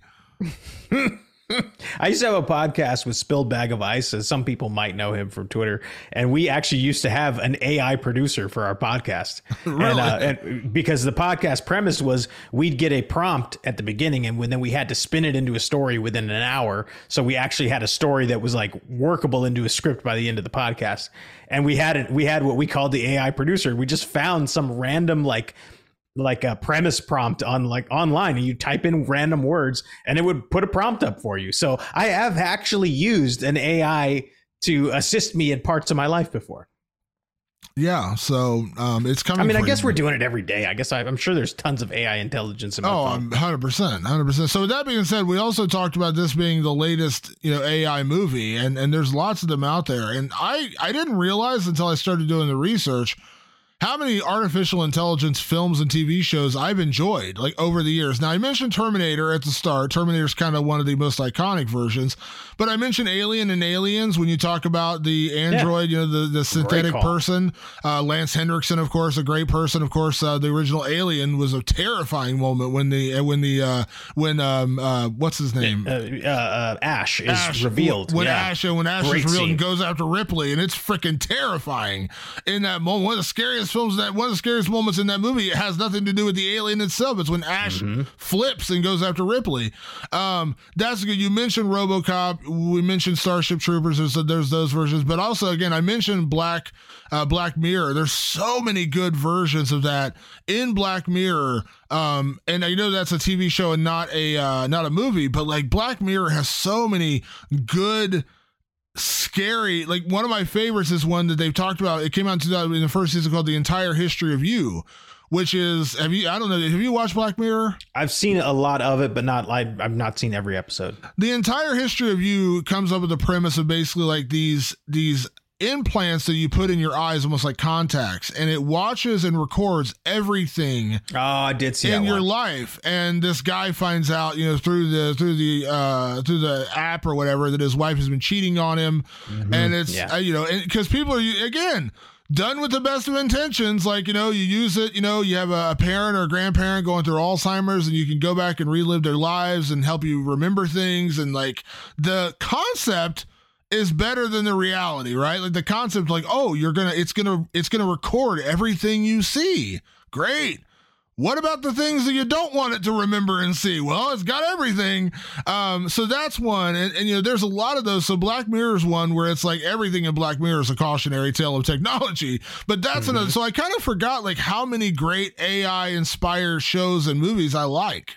I used to have a podcast with Spilled Bag of Ice, as some people might know him from Twitter, and we actually used to have an AI producer for our podcast. Really? And, uh, and because the podcast premise was we'd get a prompt at the beginning, and then we had to spin it into a story within an hour. So we actually had a story that was like workable into a script by the end of the podcast. And we had it. We had what we called the AI producer. We just found some random like like a premise prompt on like online and you type in random words and it would put a prompt up for you. So I have actually used an AI to assist me in parts of my life before. Yeah, so um, it's coming. I mean, I guess you. we're doing it every day. I guess I, I'm sure there's tons of AI intelligence in my Oh, um, 100%. 100%. So with that being said, we also talked about this being the latest, you know, AI movie and and there's lots of them out there. And I I didn't realize until I started doing the research how many artificial intelligence films and TV shows I've enjoyed like over the years. Now I mentioned Terminator at the start. Terminator's kind of one of the most iconic versions, but I mentioned Alien and Aliens when you talk about the android, you know, the the synthetic person. Uh, Lance Henriksen, of course, a great person. Of course, uh, the original Alien was a terrifying moment when the uh, when the uh, when um uh, what's his name uh, uh, uh, Ash is Ash- revealed. when yeah. Ash when Ash Great is revealed scene. and goes after Ripley, and it's freaking terrifying in that moment. One of the scariest films that one of the scariest moments in that movie. It has nothing to do with the alien itself. It's when Ash Mm-hmm. flips and goes after Ripley. Um, that's good. You mentioned RoboCop. We mentioned Starship Troopers. There's there's those versions, but also again I mentioned Black uh, Black Mirror. There's so many good versions of that in Black Mirror. Um, and I know that's a TV show and not a uh, not a movie, but like Black Mirror has so many good scary. Like one of my favorites is one that they've talked about. It came out in the first season called the entire history of you which is have you i don't know have you watched black mirror? I've seen a lot of it, but not like I've not seen every episode. the entire history of you comes up with the premise of basically like these these implants that you put in your eyes almost like contacts and it watches and records everything Oh, I did see in your one. life and this guy finds out you know through the through the uh through the app or whatever that his wife has been cheating on him and it's Mm-hmm. Yeah. uh, you know because people are again done with the best of intentions like you know you use it you know you have a, a parent or a grandparent going through alzheimer's and you can go back and relive their lives and help you remember things and like the concept is better than the reality, right? Like the concept, like, oh, you're gonna, it's gonna, it's gonna record everything you see. Great. What about the things that you don't want it to remember and see? Well, it's got everything. Um, so that's one. And, and, you know, there's a lot of those. So Black Mirror's one where it's like everything in Black Mirror is a cautionary tale of technology. But that's another. So I kind of forgot like how many great AI inspired shows and movies I like.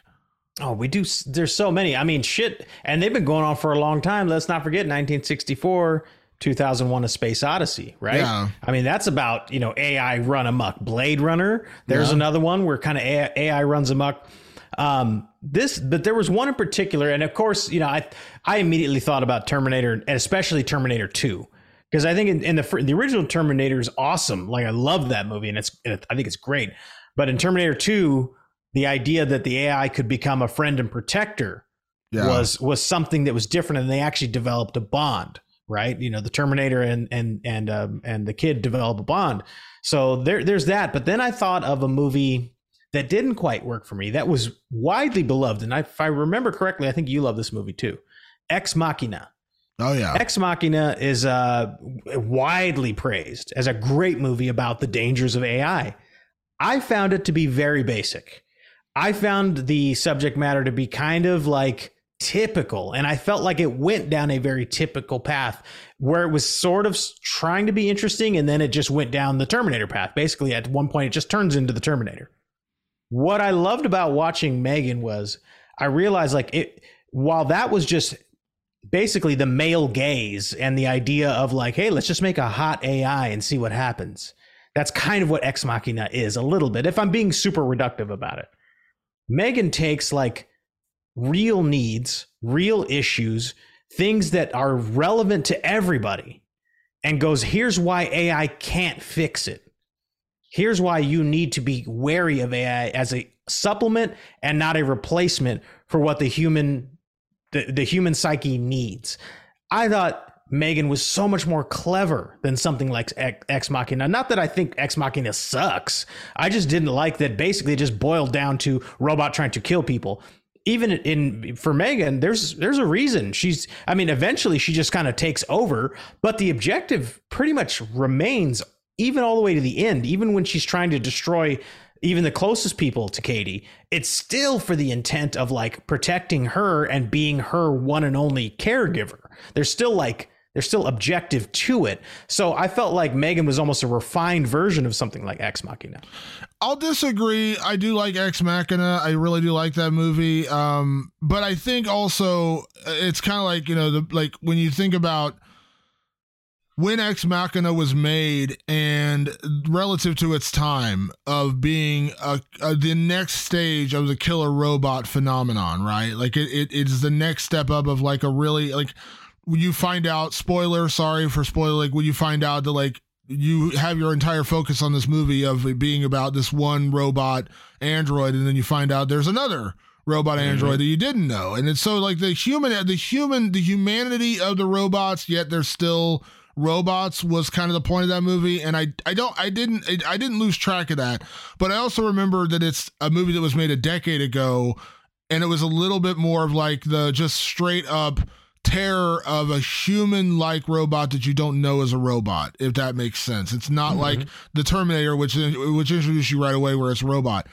Oh, we do. There's so many. I mean, shit, and they've been going on for a long time. Let's not forget 1964, 2001: A Space Odyssey. Right. Yeah. I mean, that's about you know AI run amok. Blade Runner. There's Yeah. another one where kind of AI, AI runs amok. Um, this, but there was one in particular, and of course, you know, I I immediately thought about Terminator, and especially Terminator Two. Because I think in, in the the original Terminator is awesome. Like I love that movie, and it's and I think it's great. But in Terminator Two, the idea that the AI could become a friend and protector Yeah. was was something that was different, and they actually developed a bond, right? You know, the Terminator and and and um, and the kid develop a bond. So there there's that. But then I thought of a movie that didn't quite work for me. That was widely beloved, and I, if I remember correctly, I think you love this movie too. Ex Machina. Oh, yeah. Ex Machina is uh, widely praised as a great movie about the dangers of AI. I found it to be very basic. I found the subject matter to be kind of like typical, and I felt like it went down a very typical path where it was sort of trying to be interesting, and then it just went down the Terminator path. Basically, at one point, it just turns into the Terminator. What I loved about watching Megan was I realized like it while that was just basically the male gaze and the idea of like, hey, let's just make a hot AI and see what happens. That's kind of what Ex Machina is a little bit, if I'm being super reductive about it. Megan takes like real needs, real issues, things that are relevant to everybody, and goes, here's why AI can't fix it. Here's why you need to be wary of AI as a supplement and not a replacement for what the human the, the human psyche needs. I thought Megan was so much more clever than something like Ex Machina. Not that I think Ex Machina sucks. I just didn't like that basically it just boiled down to robot trying to kill people. even in for Megan, there's there's a reason she's. I mean, eventually she just kind of takes over, but the objective pretty much remains even all the way to the end. Even when she's trying to destroy even the closest people to Katie, it's still for the intent of like protecting her and being her one and only caregiver. There's still like there's still objective to it. So I felt like Megan was almost a refined version of something like Ex Machina. I'll disagree. I do like Ex Machina. I really do like that movie. Um, but I think also uh, it's kind of like you know the like when you think about when Ex Machina was made and relative to its time of being a, a, the next stage of the killer robot phenomenon, right? Like it, it it's the next step up of like a really like when you find out spoiler sorry for spoiler like when you find out that like you have your entire focus on this movie of it being about this one robot android and then you find out there's another robot mm-hmm. android that you didn't know and it's so like the human the human the humanity of the robots yet they're still robots was kind of the point of that movie and i i don't i didn't i didn't lose track of that but i also remember that it's a movie that was made a decade ago and it was a little bit more of like the just straight up terror of a human like robot that you don't know is a robot if that makes sense. It's not mm-hmm. like the terminator which which introduces you right away where it's a robot.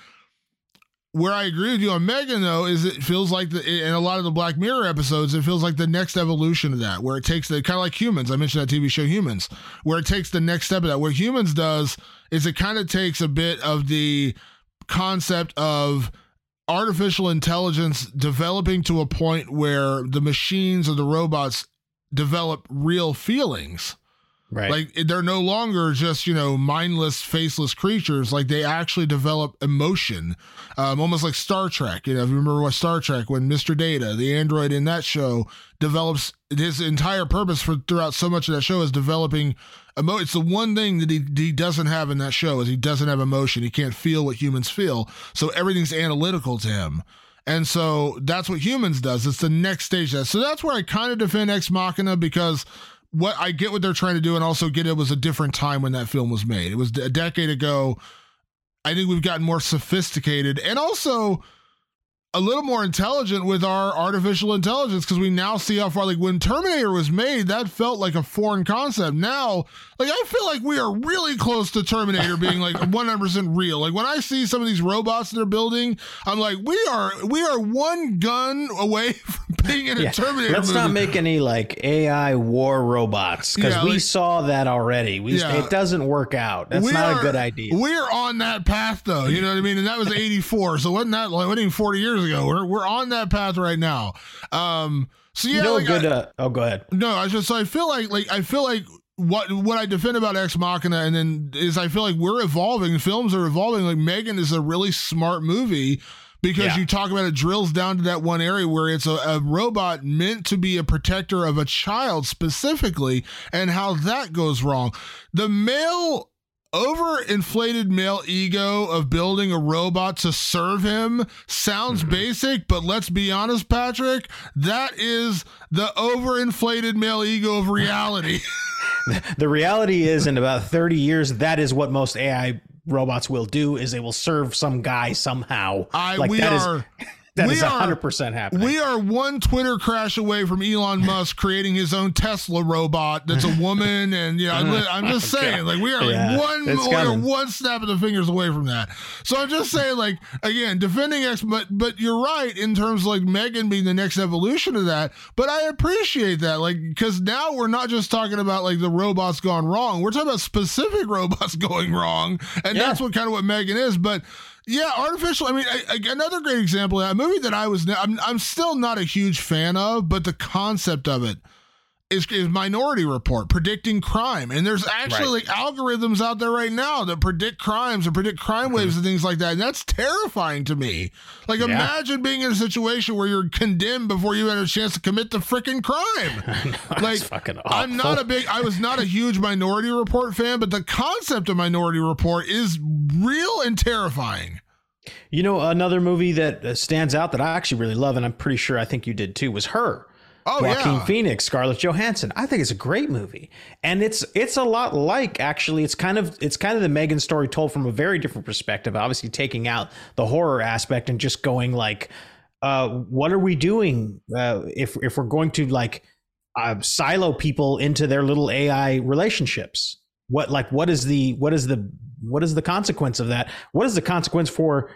Where I agree with you on Megan though is it feels like the in a lot of the Black Mirror episodes it feels like the next evolution of that where it takes the kind of like humans. I mentioned that TV show Humans where it takes the next step of that. Where Humans does is it kind of takes a bit of the concept of artificial intelligence developing to a point where the machines or the robots develop real feelings. Right. Like they're no longer just, you know, mindless, faceless creatures. Like they actually develop emotion, um, almost like Star Trek. You know, if you remember what Star Trek, when Mr. Data, the android in that show, develops his entire purpose for throughout so much of that show is developing emo- it's the one thing that he, he doesn't have in that show is he doesn't have emotion. He can't feel what humans feel. So everything's analytical to him. And so that's what humans does. It's the next stage. That so that's where i kind of defend ex machina because what i get what they're trying to do and also get it was a different time when that film was made. It was a decade ago. I think we've gotten more sophisticated. And also a little more intelligent with our artificial intelligence because we now see how far like when terminator was made that felt like a foreign concept. Now like i feel like we are really close to terminator being like 100% real. Like when i see some of these robots they're building i'm like we are we are one gun away from being in a yeah. terminator let's movie. not make any like ai war robots because yeah, we like, saw that already. We yeah. it doesn't work out. That's we not are, a good idea. we're on that path though. You know what i mean? And that was 84 so wasn't that like wasn't even 40 years years ago. We're we're on that path right now. Um, so yeah, you know, like good. I, uh, oh, go ahead. No, I just so I feel like like I feel like what what I defend about Ex Machina, and then is I feel like we're evolving. Films are evolving. Like Megan is a really smart movie because yeah. you talk about it drills down to that one area where it's a, a, robot meant to be a protector of a child specifically and how that goes wrong. The male overinflated male ego of building a robot to serve him sounds mm-hmm. basic, but let's be honest, Patrick, that is the overinflated male ego of reality. the reality is in about 30 years that is what most AI robots will do is they will serve some guy somehow. I like we are is, that we is 100% are, happening. We are one Twitter crash away from Elon Musk creating his own Tesla robot that's a woman. And, you know, I'm just saying, like, we are yeah, like one, we are one snap of the fingers away from that. So I'm just saying, like, again, defending X, but, but you're right in terms of like Megan being the next evolution of that. But I appreciate that, like, because now we're not just talking about like the robots gone wrong. We're talking about specific robots going wrong. And yeah. that's what kind of what Megan is. But, yeah, artificial. I mean, I, I, another great example. A movie that I was, I'm, I'm still not a huge fan of, but the concept of it is, is Minority Report predicting crime, and there's actually right. like algorithms out there right now that predict crimes and predict crime mm-hmm. waves and things like that, and that's terrifying to me. Like, yeah. imagine being in a situation where you're condemned before you had a chance to commit the freaking crime. like, I'm not a big, I was not a huge Minority Report fan, but the concept of Minority Report is real and terrifying. You know, another movie that uh, stands out that I actually really love, and I'm pretty sure I think you did too, was Her. Oh, Joaquin yeah. Phoenix, Scarlett Johansson. I think it's a great movie, and it's it's a lot like actually. It's kind of it's kind of the Megan story told from a very different perspective. Obviously, taking out the horror aspect and just going like uh, what are we doing uh, if if we're going to like uh, silo people into their little AI relationships? What like what is the what is the what is the consequence of that? What is the consequence for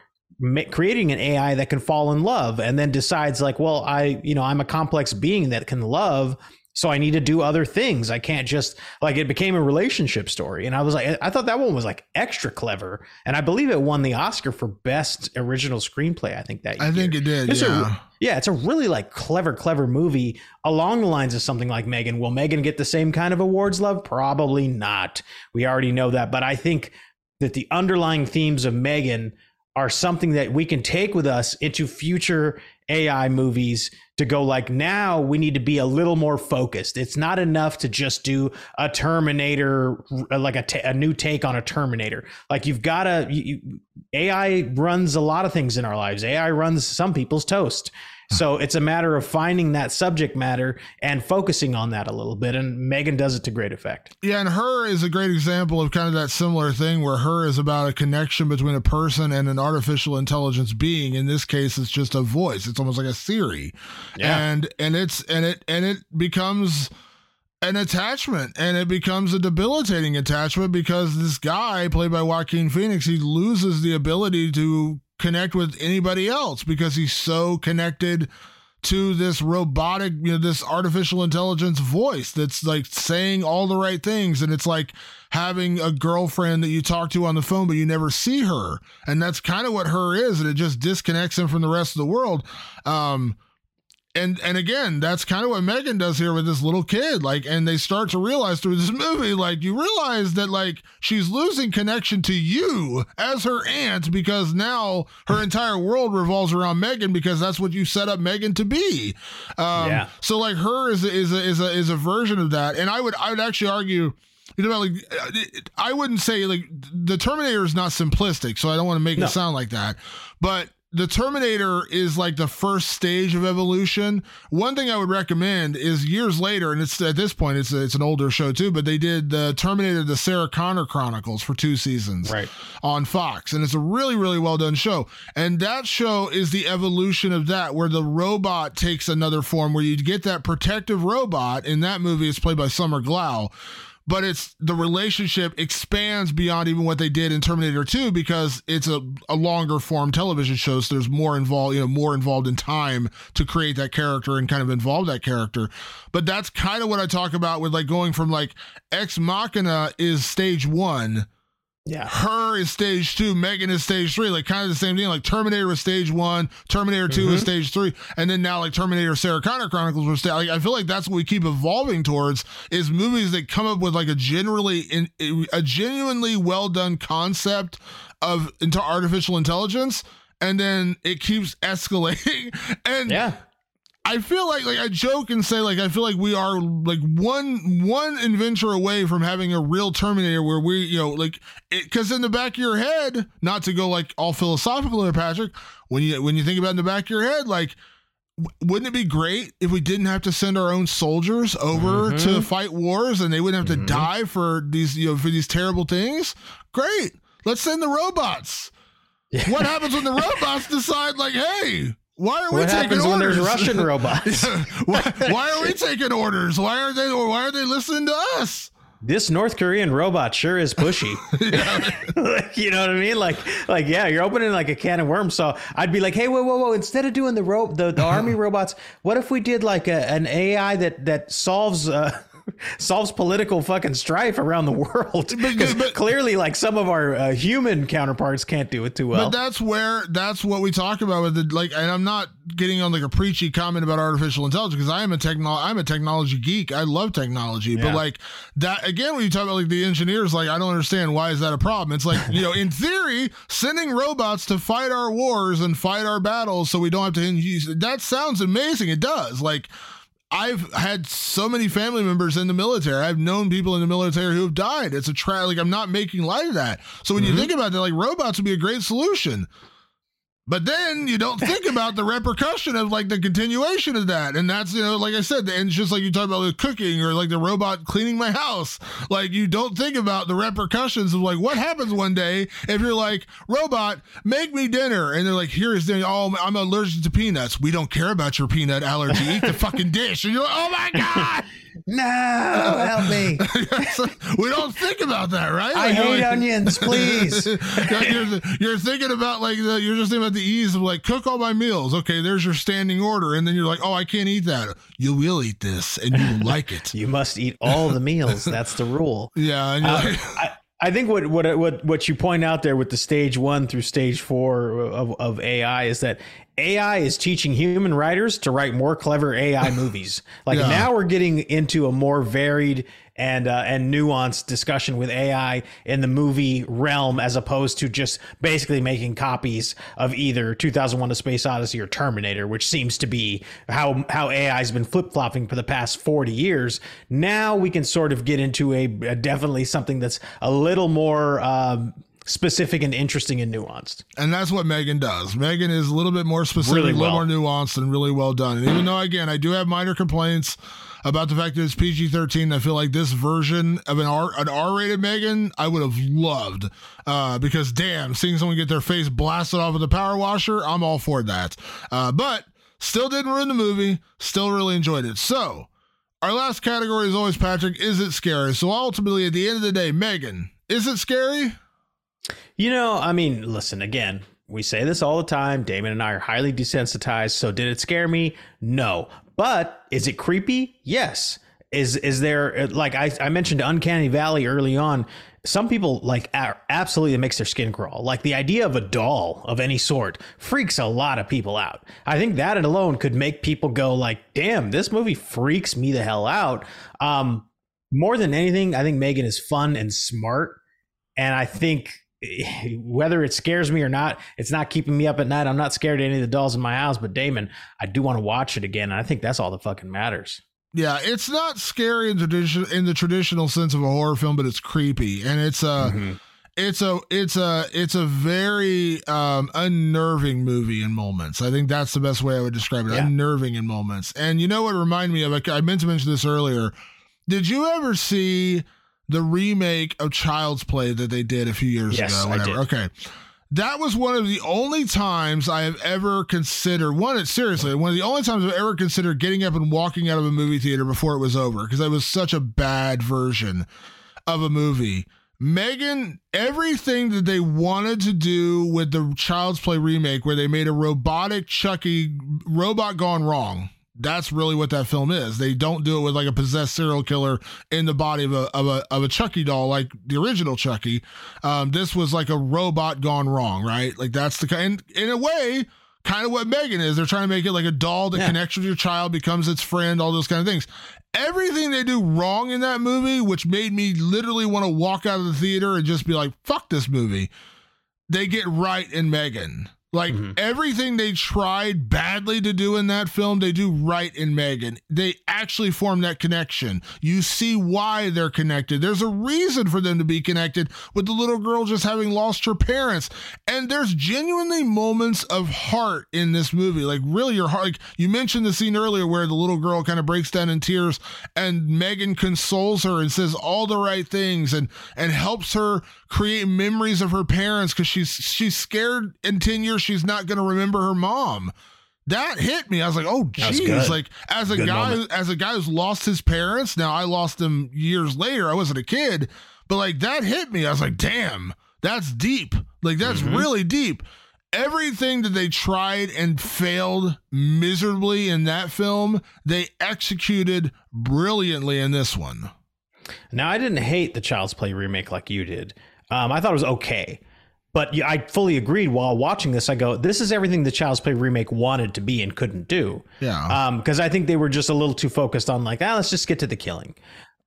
creating an AI that can fall in love and then decides like, well, I you know I'm a complex being that can love so I need to do other things. I can't just like it became a relationship story. And I was like, I thought that one was like extra clever. And I believe it won the Oscar for best original screenplay. I think that I year. think it did. It's yeah. a, yeah, it's a really like clever, clever movie along the lines of something like Megan. Will Megan get the same kind of awards love? Probably not. We already know that. But I think that the underlying themes of Megan are something that we can take with us into future AI movies to go like now we need to be a little more focused. It's not enough to just do a Terminator uh, like a, new take on a Terminator. Like you've got to you, AI runs a lot of things in our lives. AI runs some people's toast. So it's a matter of finding that subject matter and focusing on that a little bit. And Megan does it to great effect. Yeah, and her is a great example of kind of that similar thing where her is about a connection between a person and an artificial intelligence being. In this case, it's just a voice. It's almost like a Siri. Yeah. And and it's and it and it becomes an attachment and it becomes a debilitating attachment because this guy played by Joaquin Phoenix he loses the ability to connect with anybody else because he's so connected to this robotic, you know, this artificial intelligence voice that's like saying all the right things. And it's like having a girlfriend that you talk to on the phone, but you never see her. And that's kind of what her is. And it just disconnects him from the rest of the world. Um, and and again, that's kind of what Megan does here with this little kid. Like, and they start to realize through this movie, like you realize that like she's losing connection to you as her aunt because now her entire world revolves around Megan because that's what you set up Megan to be. Um, Yeah. So like her is a, is a, is a is a version of that, and I would I would actually argue. You know, like I wouldn't say like the Terminator is not simplistic, so I don't want to make No. it sound like that. But the Terminator is like the first stage of evolution. One thing I would recommend is years later, and it's at this point it's it's an older show too, but they did the Terminator: The Sarah Connor Chronicles for two seasons, Right. on Fox, and it's a really really well done show. And that show is the evolution of that, where the robot takes another form, where you get that protective robot. In that movie, it's played by Summer Glau but it's the relationship expands beyond even what they did in Terminator 2 because it's a, a longer form television show. So there's more involved, you know, more involved in time to create that character and kind of involve that character. But that's kind of what I talk about with like going from like Ex Machina is stage one Yeah. her is stage two, Megan is stage three, like kind of the same thing. Like Terminator was stage one, Terminator 2 is mm-hmm. stage three, and then now like Terminator Sarah Connor Chronicles was stage. Like, I feel like that's what we keep evolving towards is movies that come up with like a generally in a genuinely well done concept of into artificial intelligence, and then it keeps escalating. and Yeah. I feel like like I joke and say like I feel like we are like one one adventure away from having a real Terminator where we you know like because in the back of your head, not to go like all philosophical there, Patrick, when you when you think about in the back of your head, like wouldn't it be great if we didn't have to send our own soldiers over mm-hmm. to fight wars and they wouldn't have to mm-hmm. die for these you know for these terrible things? Great, let's send the robots. What happens when the robots decide like, hey? Why are we What taking happens when orders? there's Russian robots? why, why are we taking orders? Why are they? Why are they listening to us? this North Korean robot sure is pushy. Like, you know what I mean? Like, like yeah, you're opening like a can of worms. So I'd be like, hey, whoa, whoa, whoa! Instead of doing the rope, the, the army robots, what if we did like a, an AI that that solves. Uh, solves political fucking strife around the world because clearly like some of our uh, human counterparts can't do it too well But that's where that's what we talk about with the like. And I'm not getting on like a preachy comment about artificial intelligence because I am a techno I'm a technology geek. I love technology, but like that again, when you talk about like the engineers, like I don't understand why is that a problem? It's like you know, in theory, sending robots to fight our wars and fight our battles so we don't have to use that sounds amazing. It does like. I've had so many family members in the military. I've known people in the military who have died. It's a tra- like I'm not making light of that. So when you mm-hmm. think about that, like robots would be a great solution. But then you don't think about the repercussion of like the continuation of that. And that's, you know, like I said, and it's just like you talk about the cooking or like the robot cleaning my house. Like you don't think about the repercussions of like what happens one day if you're like, robot, make me dinner. And they're like, here is dinner. Oh, I'm allergic to peanuts. We don't care about your peanut allergy. Eat the fucking dish. And you're like, oh my God. No, help me. we don't think about that, right? I Like, hate like- onions, please. you're, you're thinking about like the, you're just thinking about the ease of like cook all my meals. Okay, there's your standing order, and then you're like, oh, I can't eat that. You will eat this, and you will like it. You must eat all the meals. That's the rule. Yeah, and you're Uh, like, I, I think what what what what you point out there with the stage one through stage four of, of AI is that AI is teaching human writers to write more clever AI movies. Like Yeah. now we're getting into a more varied and uh, and nuanced discussion with AI in the movie realm, as opposed to just basically making copies of either 2001: A Space Odyssey or Terminator, which seems to be how how AI has been flip flopping for the past 40 years. Now we can sort of get into a, a definitely something that's a little more. Um, specific and interesting and nuanced and that's what Megan does. Megan is a little bit more specific, Really a little more nuanced, and really well done. And even though, again, I do have minor complaints about the fact that it's PG thirteen, I feel like this version of an R an R rated Megan, I would have loved. Uh, because damn, seeing someone get their face blasted off with a power washer, I'm all for that. Uh, but still didn't ruin the movie. Still really enjoyed it. So. Our last category is always Patrick. Is it scary? So ultimately, at the end of the day, Megan, is it scary? You know, I mean, listen, again, we say this all the time. Damon and I are highly desensitized. So did it scare me? No. But is it creepy? Yes. Is is there like I, I mentioned Uncanny Valley early on? Some people like absolutely makes their skin crawl. Like the idea of a doll of any sort freaks a lot of people out. I think that alone could make people go like, "Damn, this movie freaks me the hell out." Um, more than anything, I think Megan is fun and smart, and I think whether it scares me or not, it's not keeping me up at night. I'm not scared of any of the dolls in my house, but Damon, I do want to watch it again. And I think that's all that fucking matters. Yeah, it's not scary in tradition in the traditional sense of a horror film, but it's creepy and it's a it's a it's a it's a very um unnerving movie in moments. I think that's the best way I would describe it. Yeah. Unnerving in moments. And you know what reminded me of I I meant to mention this earlier. Did you ever see the remake of Child's Play that they did a few years Yes, ago? I Whatever. did. Okay. That was one of the only times I have ever considered one. It seriously one of the only times I've ever considered getting up and walking out of a movie theater before it was over because it was such a bad version of a movie. Megan, everything that they wanted to do with the Child's Play remake, where they made a robotic Chucky robot gone wrong. That's really what that film is. They don't do it with like a possessed serial killer in the body of a of a of a Chucky doll like the original Chucky. Um, this was like a robot gone wrong, right? Like that's the kind in a way, kind of what Megan is. They're trying to make it like a doll that Yeah. connects with your child, becomes its friend, all those kind of things. Everything they do wrong in that movie, which made me literally want to walk out of the theater and just be like, "Fuck this movie." They get right in Megan. Like mm-hmm. everything they tried badly to do in that film, they do right in Megan. They actually form that connection. You see why they're connected. There's a reason for them to be connected with the little girl just having lost her parents. And there's genuinely moments of heart in this movie. Like really your heart like you mentioned the scene earlier where the little girl kind of breaks down in tears and Megan consoles her and says all the right things and and helps her create memories of her parents because she's she's scared in 10 years she's not going to remember her mom that hit me i was like oh geez like as a Good guy moment. as a guy who's lost his parents now i lost them years later i wasn't a kid but like that hit me i was like damn that's deep like that's Mm-hmm. really deep everything that they tried and failed miserably in that film they executed brilliantly in this one Now, I didn't hate the Child's Play remake like you did. Um, I thought it was okay. But I fully agreed while watching this. I go, this is everything the Child's Play remake wanted to be and couldn't do. Yeah. Because I think they were just a little too focused on, like, ah, let's just get to the killing.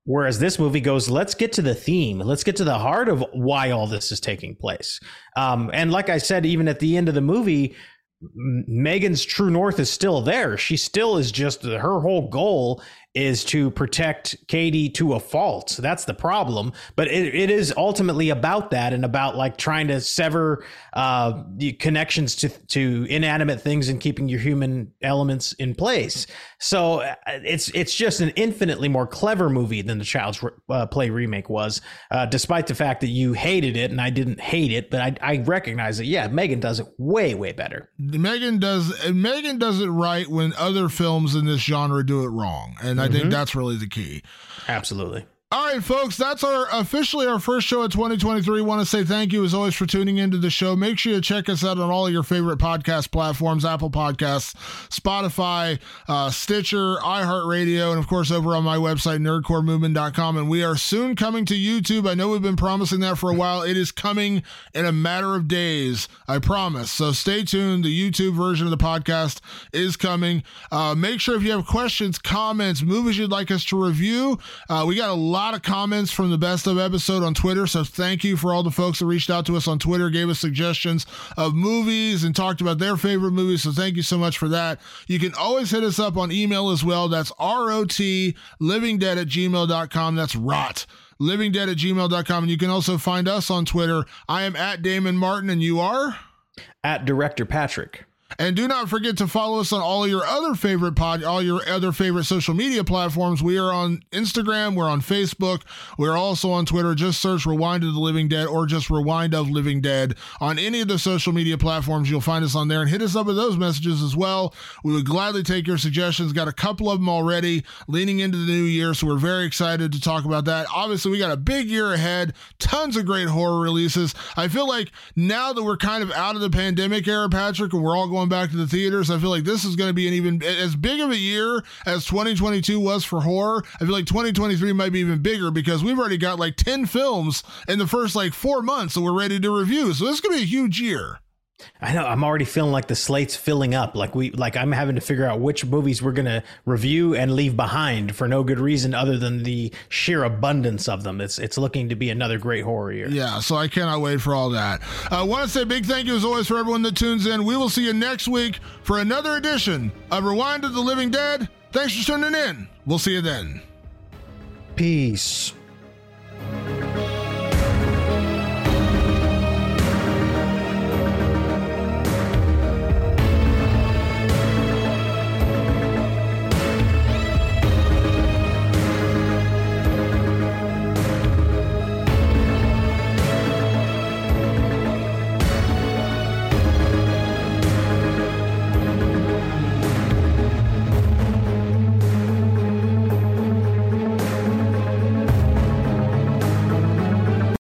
Whereas this movie goes, let's get to the theme. Let's get to the heart of why all this is taking place. Um, and like I said, even at the end of the movie, Megan's true north is still there. She still is just her whole goal is to protect Katie to a fault. That's the problem. But it, it is ultimately about that and about like trying to sever uh, the connections to to inanimate things and keeping your human elements in place. So uh, it's it's just an infinitely more clever movie than the Child's uh, Play remake was, uh, despite the fact that you hated it and I didn't hate it, but I, I recognize that yeah, Megan does it way way better. Megan does Megan does it right when other films in this genre do it wrong, and think mm-hmm. that's really the key. Absolutely. All right, folks, that's our officially our first show of 2023. Want to say thank you as always for tuning into the show. Make sure you check us out on all of your favorite podcast platforms: Apple Podcasts, Spotify, uh, Stitcher, iHeartRadio, and of course over on my website nerdcoremovement.com. And we are soon coming to YouTube. I know we've been promising that for a while. It is coming in a matter of days, I promise. So stay tuned. The YouTube version of the podcast is coming. Uh, make sure if you have questions, comments, movies you'd like us to review, uh, we got a lot of comments from the best of episode on Twitter. So thank you for all the folks that reached out to us on Twitter, gave us suggestions of movies and talked about their favorite movies. So thank you so much for that. You can always hit us up on email as well. That's ROT livingdead at gmail.com. That's rot livingdead at gmail.com. And you can also find us on Twitter. I am at Damon Martin and you are At Director Patrick. And do not forget to follow us on all your other favorite pod, all your other favorite social media platforms. We are on Instagram, we're on Facebook, we're also on Twitter. Just search Rewind of the Living Dead or just Rewind of Living Dead on any of the social media platforms. You'll find us on there and hit us up with those messages as well. We would gladly take your suggestions. Got a couple of them already leaning into the new year, so we're very excited to talk about that. Obviously, we got a big year ahead, tons of great horror releases. I feel like now that we're kind of out of the pandemic era, Patrick, and we're all going back to the theaters, I feel like this is going to be an even as big of a year as 2022 was for horror. I feel like 2023 might be even bigger because we've already got like 10 films in the first like four months that we're ready to review. So this is going to be a huge year. I know I'm already feeling like the slate's filling up. Like we like I'm having to figure out which movies we're gonna review and leave behind for no good reason other than the sheer abundance of them. It's it's looking to be another great horror year. Yeah, so I cannot wait for all that. I want to say a big thank you as always for everyone that tunes in. We will see you next week for another edition of Rewind of the Living Dead. Thanks for tuning in. We'll see you then. Peace.